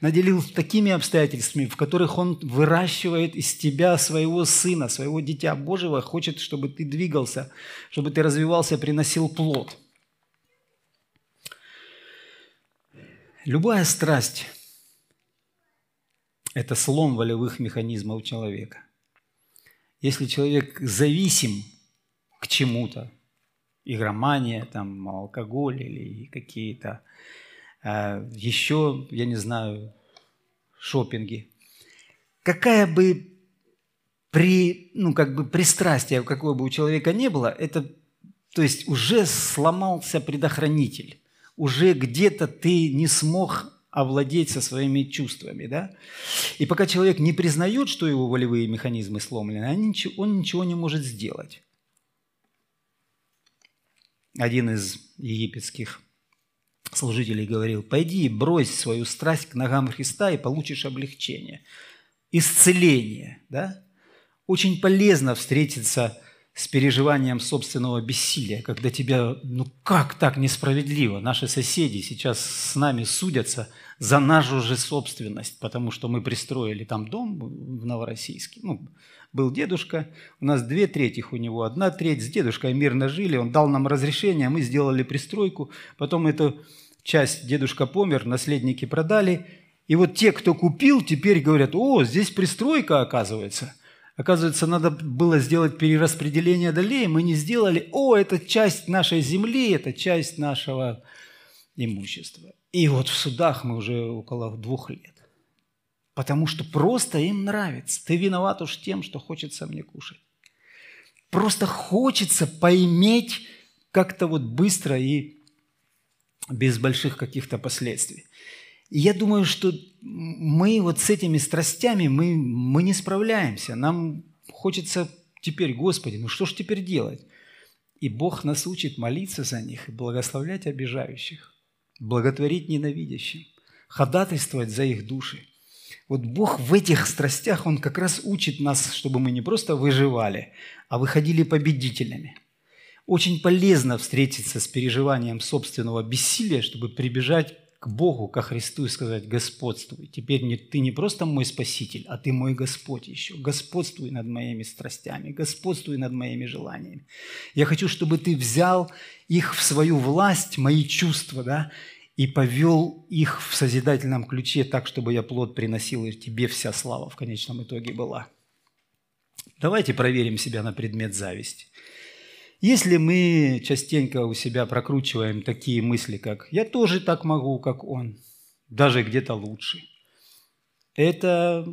наделил такими обстоятельствами, в которых Он выращивает из тебя своего сына, своего дитя Божьего, хочет, чтобы ты двигался, чтобы ты развивался, приносил плод. Любая страсть – это слом волевых механизмов человека. Если человек зависим к чему-то, игромания, там, алкоголь или какие-то э, еще, я не знаю, шопинги. Какая бы при, ну, как бы пристрастие, какого бы у человека не было, это, то есть уже сломался предохранитель, уже где-то ты не смог овладеть со своими чувствами, да? И пока человек не признает, что его волевые механизмы сломлены, он ничего не может сделать один из египетских служителей говорил, пойди брось свою страсть к ногам Христа и получишь облегчение, исцеление. Да? Очень полезно встретиться с переживанием собственного бессилия, когда тебя, ну как так несправедливо, наши соседи сейчас с нами судятся за нашу же собственность, потому что мы пристроили там дом в Новороссийске, ну, был дедушка, у нас две трети у него, одна треть. С дедушкой мирно жили, он дал нам разрешение, мы сделали пристройку, потом эту часть дедушка помер, наследники продали, и вот те, кто купил, теперь говорят, о, здесь пристройка оказывается. Оказывается, надо было сделать перераспределение долей, мы не сделали, о, это часть нашей земли, это часть нашего имущества. И вот в судах мы уже около двух лет потому что просто им нравится. Ты виноват уж тем, что хочется мне кушать. Просто хочется поиметь как-то вот быстро и без больших каких-то последствий. Я думаю, что мы вот с этими страстями, мы, мы не справляемся. Нам хочется теперь, Господи, ну что ж теперь делать? И Бог нас учит молиться за них и благословлять обижающих, благотворить ненавидящим, ходатайствовать за их души – вот Бог в этих страстях, Он как раз учит нас, чтобы мы не просто выживали, а выходили победителями. Очень полезно встретиться с переживанием собственного бессилия, чтобы прибежать к Богу, ко Христу и сказать «Господствуй». Теперь не, ты не просто мой Спаситель, а ты мой Господь еще. Господствуй над моими страстями, господствуй над моими желаниями. Я хочу, чтобы ты взял их в свою власть, мои чувства, да, и повел их в созидательном ключе так, чтобы я плод приносил, и тебе вся слава в конечном итоге была. Давайте проверим себя на предмет зависти. Если мы частенько у себя прокручиваем такие мысли, как «я тоже так могу, как он», даже где-то лучше, это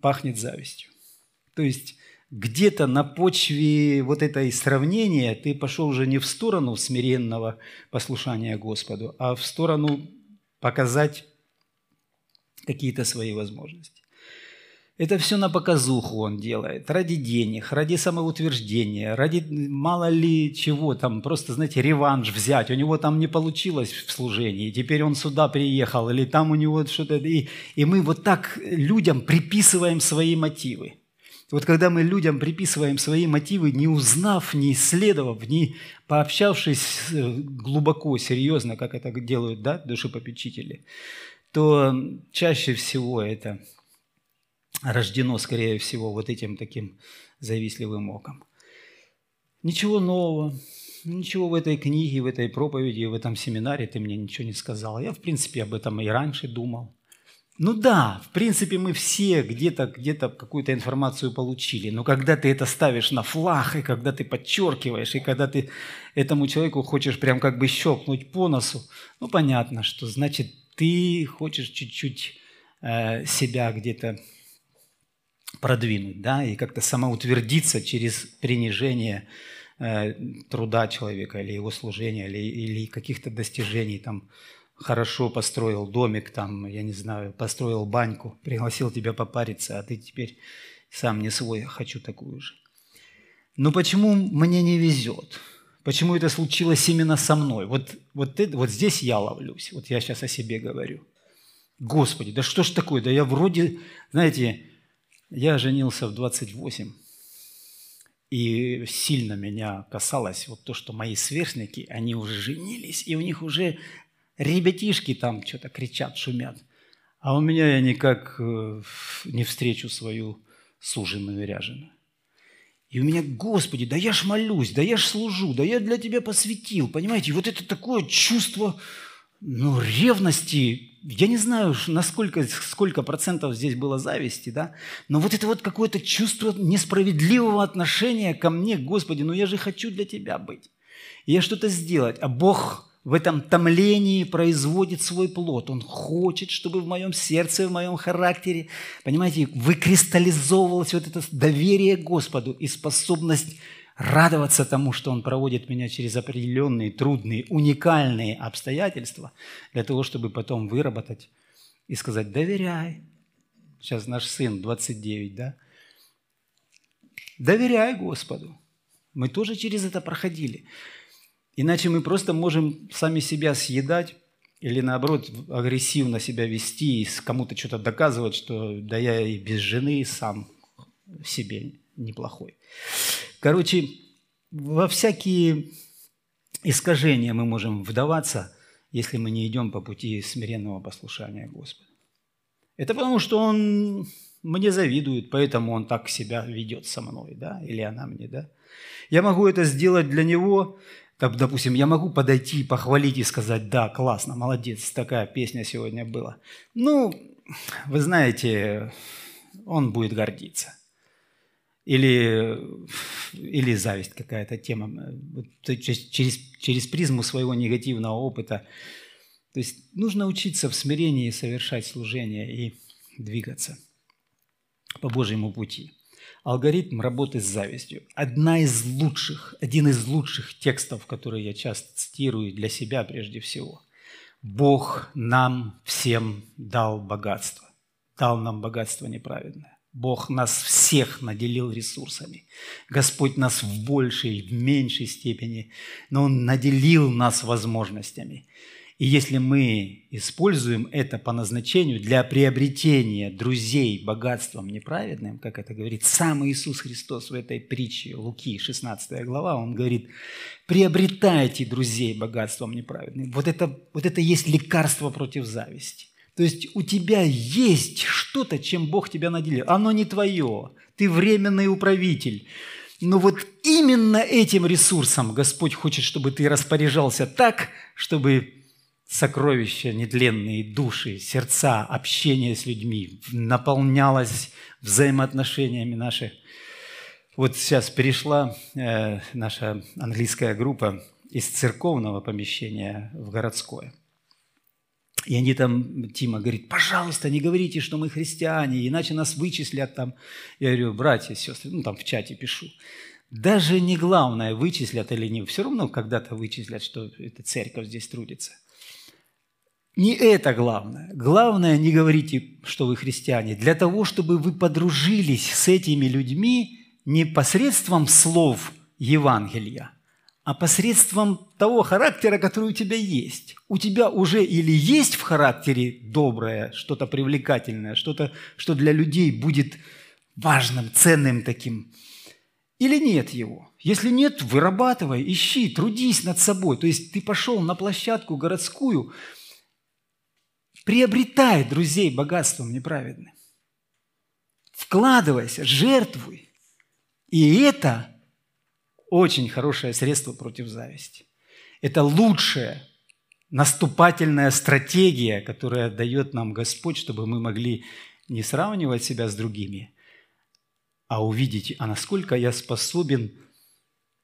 пахнет завистью. То есть где-то на почве вот этой сравнения ты пошел уже не в сторону смиренного послушания Господу, а в сторону показать какие-то свои возможности. Это все на показуху он делает, ради денег, ради самоутверждения, ради мало ли чего там, просто, знаете, реванш взять. У него там не получилось в служении, теперь он сюда приехал, или там у него что-то... И, и мы вот так людям приписываем свои мотивы. Вот когда мы людям приписываем свои мотивы, не узнав, не исследовав, не пообщавшись э, глубоко, серьезно, как это делают да, душепопечители, то чаще всего это рождено, скорее всего, вот этим таким завистливым оком. Ничего нового, ничего в этой книге, в этой проповеди, в этом семинаре ты мне ничего не сказал. Я, в принципе, об этом и раньше думал. Ну да, в принципе, мы все где-то где какую-то информацию получили, но когда ты это ставишь на флаг, и когда ты подчеркиваешь, и когда ты этому человеку хочешь прям как бы щелкнуть по носу, ну понятно, что значит ты хочешь чуть-чуть э, себя где-то продвинуть, да, и как-то самоутвердиться через принижение э, труда человека или его служения, или, или каких-то достижений, там, хорошо построил домик, там, я не знаю, построил баньку, пригласил тебя попариться, а ты теперь сам не свой, хочу такую же. Но почему мне не везет? Почему это случилось именно со мной? Вот, вот, это, вот здесь я ловлюсь, вот я сейчас о себе говорю. Господи, да что ж такое? Да я вроде, знаете, я женился в 28, и сильно меня касалось вот то, что мои сверстники, они уже женились, и у них уже ребятишки там что-то кричат, шумят. А у меня я никак э, не встречу свою суженую ряженую. И у меня, Господи, да я ж молюсь, да я ж служу, да я для Тебя посвятил, понимаете? И вот это такое чувство ну, ревности, я не знаю, насколько, сколько процентов здесь было зависти, да, но вот это вот какое-то чувство несправедливого отношения ко мне, Господи, ну я же хочу для Тебя быть. Я что-то сделать, а Бог в этом томлении производит свой плод. Он хочет, чтобы в моем сердце, в моем характере, понимаете, выкристаллизовывалось вот это доверие Господу и способность радоваться тому, что Он проводит меня через определенные, трудные, уникальные обстоятельства, для того, чтобы потом выработать и сказать «доверяй». Сейчас наш сын 29, да? Доверяй Господу. Мы тоже через это проходили. Иначе мы просто можем сами себя съедать или наоборот агрессивно себя вести и кому-то что-то доказывать, что да я и без жены сам себе неплохой. Короче, во всякие искажения мы можем вдаваться, если мы не идем по пути смиренного послушания Господу. Это потому, что Он мне завидует, поэтому Он так себя ведет со мной, да, или она мне, да. Я могу это сделать для Него, так, допустим, я могу подойти, похвалить и сказать, да, классно, молодец, такая песня сегодня была. Ну, вы знаете, он будет гордиться или, или зависть какая-то тема, через, через призму своего негативного опыта. То есть нужно учиться в смирении совершать служение и двигаться по Божьему пути. Алгоритм работы с завистью. Одна из лучших, один из лучших текстов, которые я часто цитирую для себя прежде всего. Бог нам всем дал богатство. Дал нам богатство неправедное. Бог нас всех наделил ресурсами. Господь нас в большей, в меньшей степени, но Он наделил нас возможностями. И если мы используем это по назначению для приобретения друзей богатством неправедным, как это говорит сам Иисус Христос в этой притче, Луки, 16 глава, Он говорит, приобретайте друзей богатством неправедным. Вот это, вот это есть лекарство против зависти. То есть у тебя есть что-то, чем Бог тебя наделил. Оно не твое. Ты временный управитель. Но вот именно этим ресурсом Господь хочет, чтобы ты распоряжался так, чтобы сокровища, нетленные души, сердца, общение с людьми наполнялось взаимоотношениями наши. Вот сейчас перешла э, наша английская группа из церковного помещения в городское. И они там, Тима говорит, пожалуйста, не говорите, что мы христиане, иначе нас вычислят там. Я говорю, братья, сестры, ну там в чате пишу. Даже не главное, вычислят или не, все равно когда-то вычислят, что эта церковь здесь трудится. не это главное. Главное, не говорите, что вы христиане, для того, чтобы вы подружились с этими людьми не посредством слов Евангелия, а посредством того характера, который у тебя есть. У тебя уже или есть в характере доброе, что-то привлекательное, что-то, что для людей будет важным, ценным таким, или нет его. Если нет, вырабатывай, ищи, трудись над собой. То есть ты пошел на площадку городскую – Приобретай друзей богатством неправедным. Вкладывайся, жертвуй. И это очень хорошее средство против зависти. Это лучшая наступательная стратегия, которая дает нам Господь, чтобы мы могли не сравнивать себя с другими, а увидеть, а насколько я способен –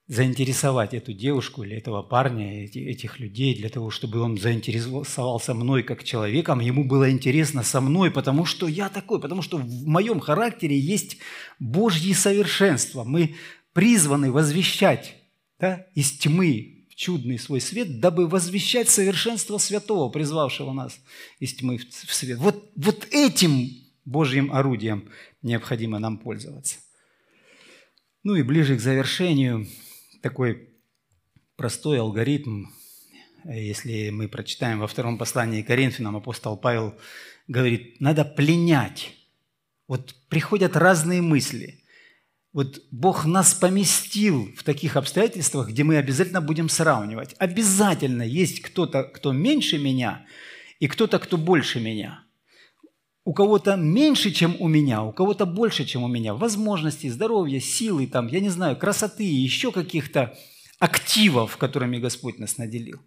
заинтересовать эту девушку или этого парня, этих людей, для того, чтобы он заинтересовался мной как человеком, ему было интересно со мной, потому что я такой, потому что в моем характере есть Божье совершенство. Мы призваны возвещать да, из тьмы в чудный свой свет, дабы возвещать совершенство святого, призвавшего нас из тьмы в свет. Вот, вот этим Божьим орудием необходимо нам пользоваться. Ну и ближе к завершению – такой простой алгоритм. Если мы прочитаем во втором послании Коринфянам, апостол Павел говорит, надо пленять. Вот приходят разные мысли. Вот Бог нас поместил в таких обстоятельствах, где мы обязательно будем сравнивать. Обязательно есть кто-то, кто меньше меня, и кто-то, кто больше меня – у кого-то меньше, чем у меня, у кого-то больше, чем у меня, возможностей, здоровья, силы, там, я не знаю, красоты, еще каких-то активов, которыми Господь нас наделил.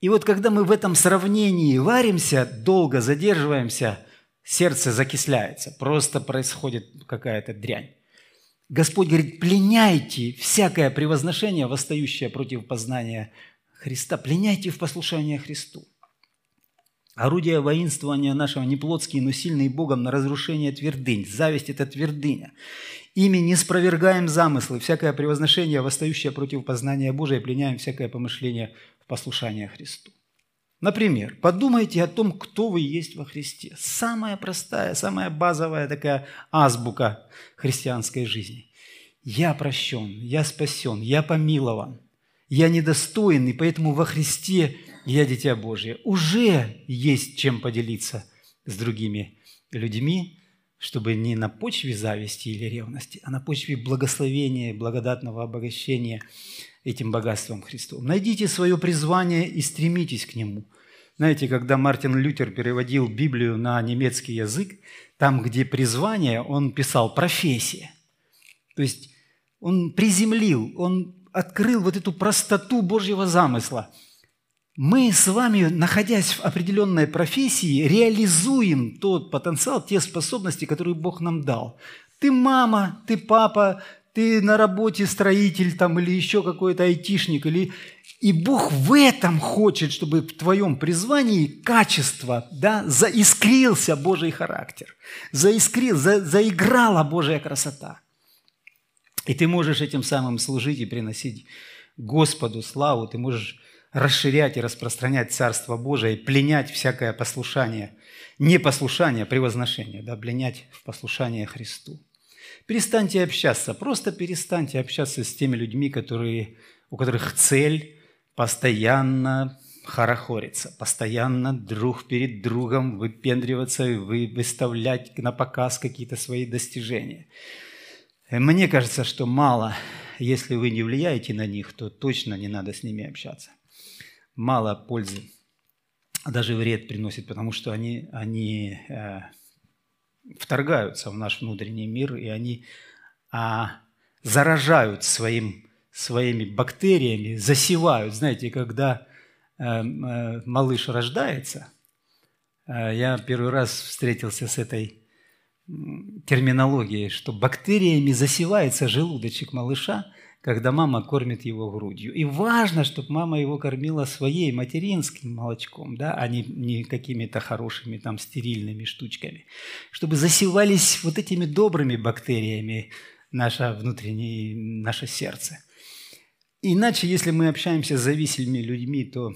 И вот когда мы в этом сравнении варимся, долго задерживаемся, сердце закисляется, просто происходит какая-то дрянь. Господь говорит, пленяйте всякое превозношение, восстающее против познания Христа, пленяйте в послушание Христу. Орудие воинствования нашего не плотские, но сильные Богом на разрушение твердынь. Зависть – это твердыня. Ими не спровергаем замыслы, всякое превозношение, восстающее против познания Божия, пленяем всякое помышление в послушание Христу. Например, подумайте о том, кто вы есть во Христе. Самая простая, самая базовая такая азбука христианской жизни. Я прощен, я спасен, я помилован, я недостоин, и поэтому во Христе я дитя Божье, уже есть чем поделиться с другими людьми, чтобы не на почве зависти или ревности, а на почве благословения, благодатного обогащения этим богатством Христовым. Найдите свое призвание и стремитесь к нему. Знаете, когда Мартин Лютер переводил Библию на немецкий язык, там, где призвание, он писал «профессия». То есть он приземлил, он открыл вот эту простоту Божьего замысла – мы с вами, находясь в определенной профессии, реализуем тот потенциал, те способности, которые Бог нам дал. Ты мама, ты папа, ты на работе строитель там, или еще какой-то айтишник. Или... И Бог в этом хочет, чтобы в твоем призвании качество, да, заискрился Божий характер, заискрил, за, заиграла Божья красота. И ты можешь этим самым служить и приносить Господу славу, ты можешь расширять и распространять Царство Божие и пленять всякое послушание, не послушание, а превозношение, да, пленять в послушание Христу. Перестаньте общаться, просто перестаньте общаться с теми людьми, которые, у которых цель постоянно хорохориться, постоянно друг перед другом выпендриваться, вы выставлять на показ какие-то свои достижения. Мне кажется, что мало, если вы не влияете на них, то точно не надо с ними общаться мало пользы, даже вред приносит, потому что они, они э, вторгаются в наш внутренний мир, и они а, заражают своим, своими бактериями, засевают. Знаете, когда э, э, малыш рождается, э, я первый раз встретился с этой терминологией, что бактериями засевается желудочек малыша, когда мама кормит его грудью. И важно, чтобы мама его кормила своей материнским молочком, да, а не, не какими-то хорошими там стерильными штучками. Чтобы засевались вот этими добрыми бактериями наше внутреннее, наше сердце. Иначе, если мы общаемся с зависимыми людьми, то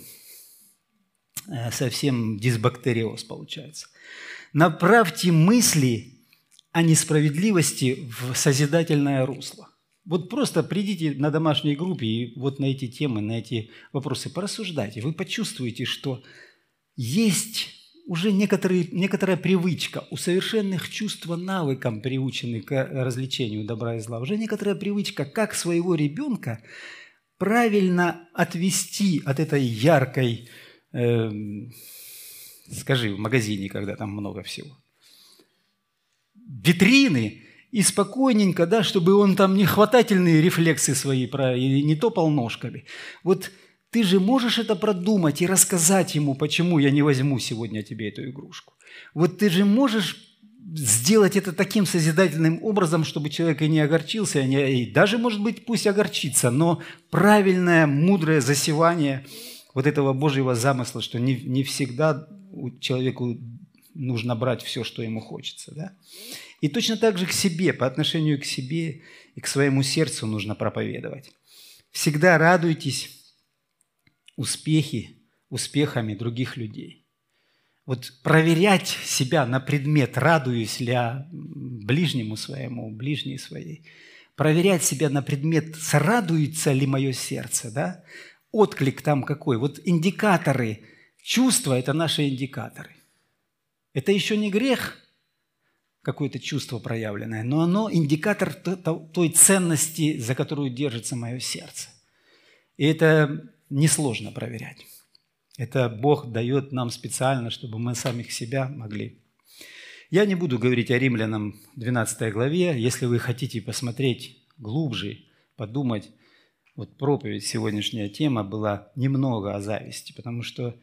э, совсем дисбактериоз получается. Направьте мысли о несправедливости в созидательное русло. Вот просто придите на домашней группе и вот на эти темы, на эти вопросы порассуждайте. Вы почувствуете, что есть уже некоторые, некоторая привычка, у совершенных чувства навыкам приучены к развлечению добра и зла, уже некоторая привычка, как своего ребенка правильно отвести от этой яркой, э, скажи, в магазине, когда там много всего, витрины и спокойненько, да, чтобы он там не хватательные рефлексы свои про, и не топал ножками. Вот ты же можешь это продумать и рассказать ему, почему я не возьму сегодня тебе эту игрушку. Вот ты же можешь сделать это таким созидательным образом, чтобы человек и не огорчился, и даже, может быть, пусть огорчится, но правильное, мудрое засевание вот этого Божьего замысла, что не, не всегда человеку нужно брать все, что ему хочется. Да? И точно так же к себе, по отношению к себе и к своему сердцу нужно проповедовать. Всегда радуйтесь успехи, успехами других людей. Вот проверять себя на предмет, радуюсь ли я ближнему своему, ближней своей. Проверять себя на предмет, срадуется ли мое сердце, да? Отклик там какой. Вот индикаторы, чувства – это наши индикаторы. Это еще не грех, какое-то чувство проявленное, но оно индикатор той ценности, за которую держится мое сердце. И это несложно проверять. Это Бог дает нам специально, чтобы мы самих себя могли. Я не буду говорить о римлянам 12 главе. Если вы хотите посмотреть глубже, подумать, вот проповедь, сегодняшняя тема была немного о зависти, потому что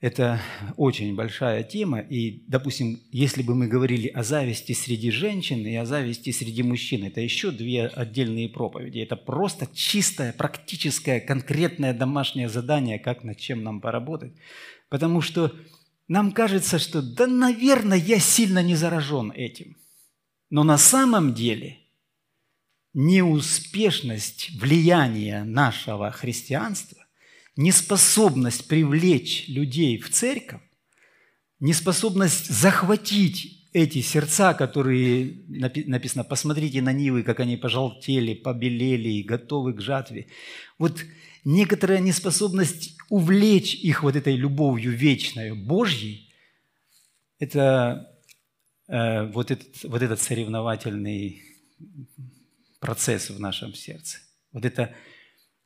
это очень большая тема, и, допустим, если бы мы говорили о зависти среди женщин и о зависти среди мужчин, это еще две отдельные проповеди. Это просто чистое, практическое, конкретное домашнее задание, как над чем нам поработать. Потому что нам кажется, что да, наверное, я сильно не заражен этим. Но на самом деле неуспешность влияния нашего христианства неспособность привлечь людей в церковь, неспособность захватить эти сердца, которые написано, посмотрите на Нивы, как они пожелтели, побелели и готовы к жатве. Вот некоторая неспособность увлечь их вот этой любовью вечной, Божьей, это э, вот, этот, вот этот соревновательный процесс в нашем сердце. Вот это,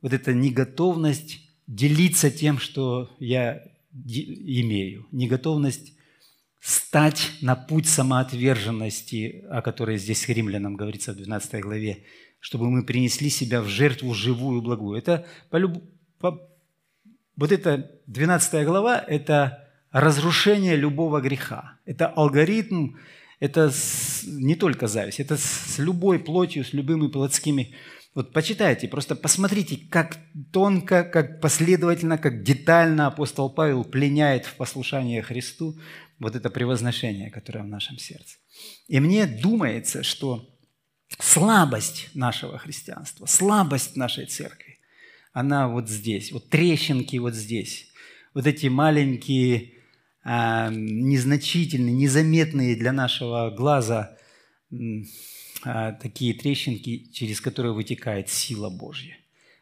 вот эта неготовность делиться тем, что я имею, неготовность стать на путь самоотверженности, о которой здесь римлянам говорится в 12 главе, чтобы мы принесли себя в жертву живую, благую. Это по люб... по... Вот эта 12 глава – это разрушение любого греха. Это алгоритм, это с... не только зависть, это с любой плотью, с любыми плотскими вот почитайте, просто посмотрите, как тонко, как последовательно, как детально апостол Павел пленяет в послушании Христу вот это превозношение, которое в нашем сердце. И мне думается, что слабость нашего христианства, слабость нашей церкви, она вот здесь, вот трещинки вот здесь, вот эти маленькие, э, незначительные, незаметные для нашего глаза а, такие трещинки, через которые вытекает сила Божья.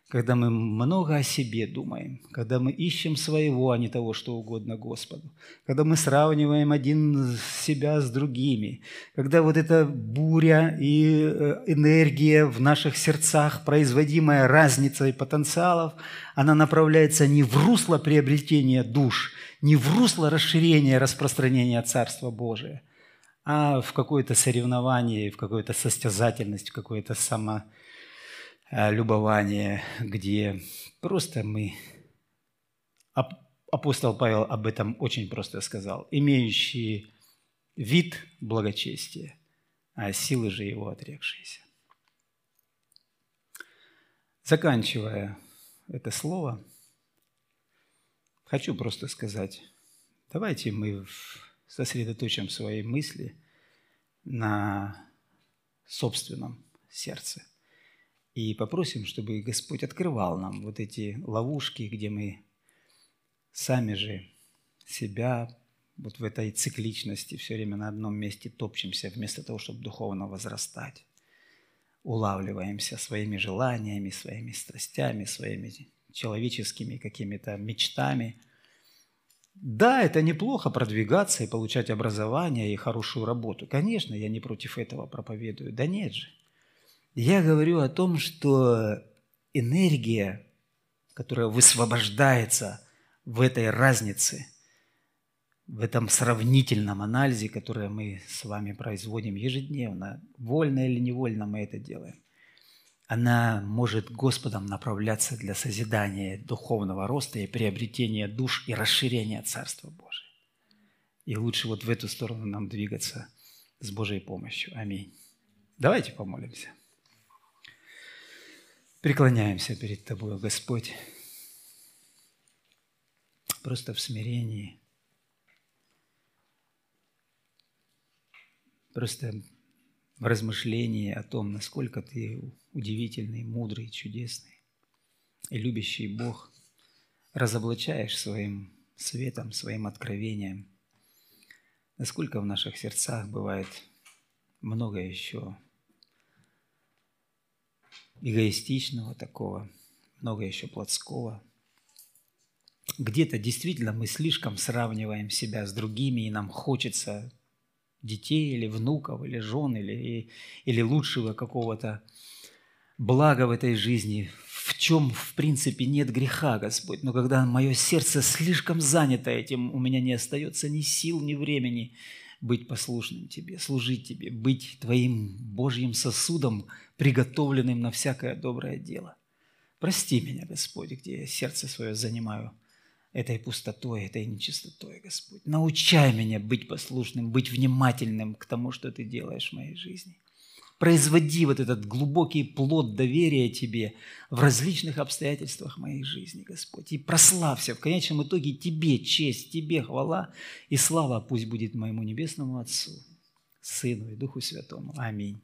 Когда мы много о себе думаем, когда мы ищем своего, а не того, что угодно Господу, когда мы сравниваем один себя с другими, когда вот эта буря и э, энергия в наших сердцах, производимая разницей потенциалов, она направляется не в русло приобретения душ, не в русло расширения, распространения Царства Божия – а в какое-то соревнование, в какую-то состязательность, в какое-то самолюбование, где просто мы... Апостол Павел об этом очень просто сказал. Имеющие вид благочестия, а силы же его отрекшиеся. Заканчивая это слово, хочу просто сказать, давайте мы сосредоточим свои мысли на собственном сердце. И попросим, чтобы Господь открывал нам вот эти ловушки, где мы сами же себя вот в этой цикличности, все время на одном месте топчемся, вместо того, чтобы духовно возрастать. Улавливаемся своими желаниями, своими страстями, своими человеческими какими-то мечтами. Да, это неплохо продвигаться и получать образование и хорошую работу. Конечно, я не против этого проповедую. Да нет же. Я говорю о том, что энергия, которая высвобождается в этой разнице – в этом сравнительном анализе, который мы с вами производим ежедневно, вольно или невольно мы это делаем, она может Господом направляться для созидания духовного роста и приобретения душ и расширения Царства Божия. И лучше вот в эту сторону нам двигаться с Божьей помощью. Аминь. Давайте помолимся. Преклоняемся перед Тобой, Господь, просто в смирении – просто в размышлении о том, насколько ты удивительный, мудрый, чудесный и любящий Бог, разоблачаешь своим светом, своим откровением, насколько в наших сердцах бывает много еще эгоистичного такого, много еще плотского. Где-то действительно мы слишком сравниваем себя с другими, и нам хочется детей или внуков, или жен, или, или лучшего какого-то блага в этой жизни, в чем, в принципе, нет греха, Господь. Но когда мое сердце слишком занято этим, у меня не остается ни сил, ни времени быть послушным Тебе, служить Тебе, быть Твоим Божьим сосудом, приготовленным на всякое доброе дело. Прости меня, Господь, где я сердце свое занимаю – этой пустотой, этой нечистотой, Господь. Научай меня быть послушным, быть внимательным к тому, что Ты делаешь в моей жизни. Производи вот этот глубокий плод доверия Тебе в различных обстоятельствах моей жизни, Господь. И прославься в конечном итоге Тебе честь, Тебе хвала и слава пусть будет моему Небесному Отцу, Сыну и Духу Святому. Аминь.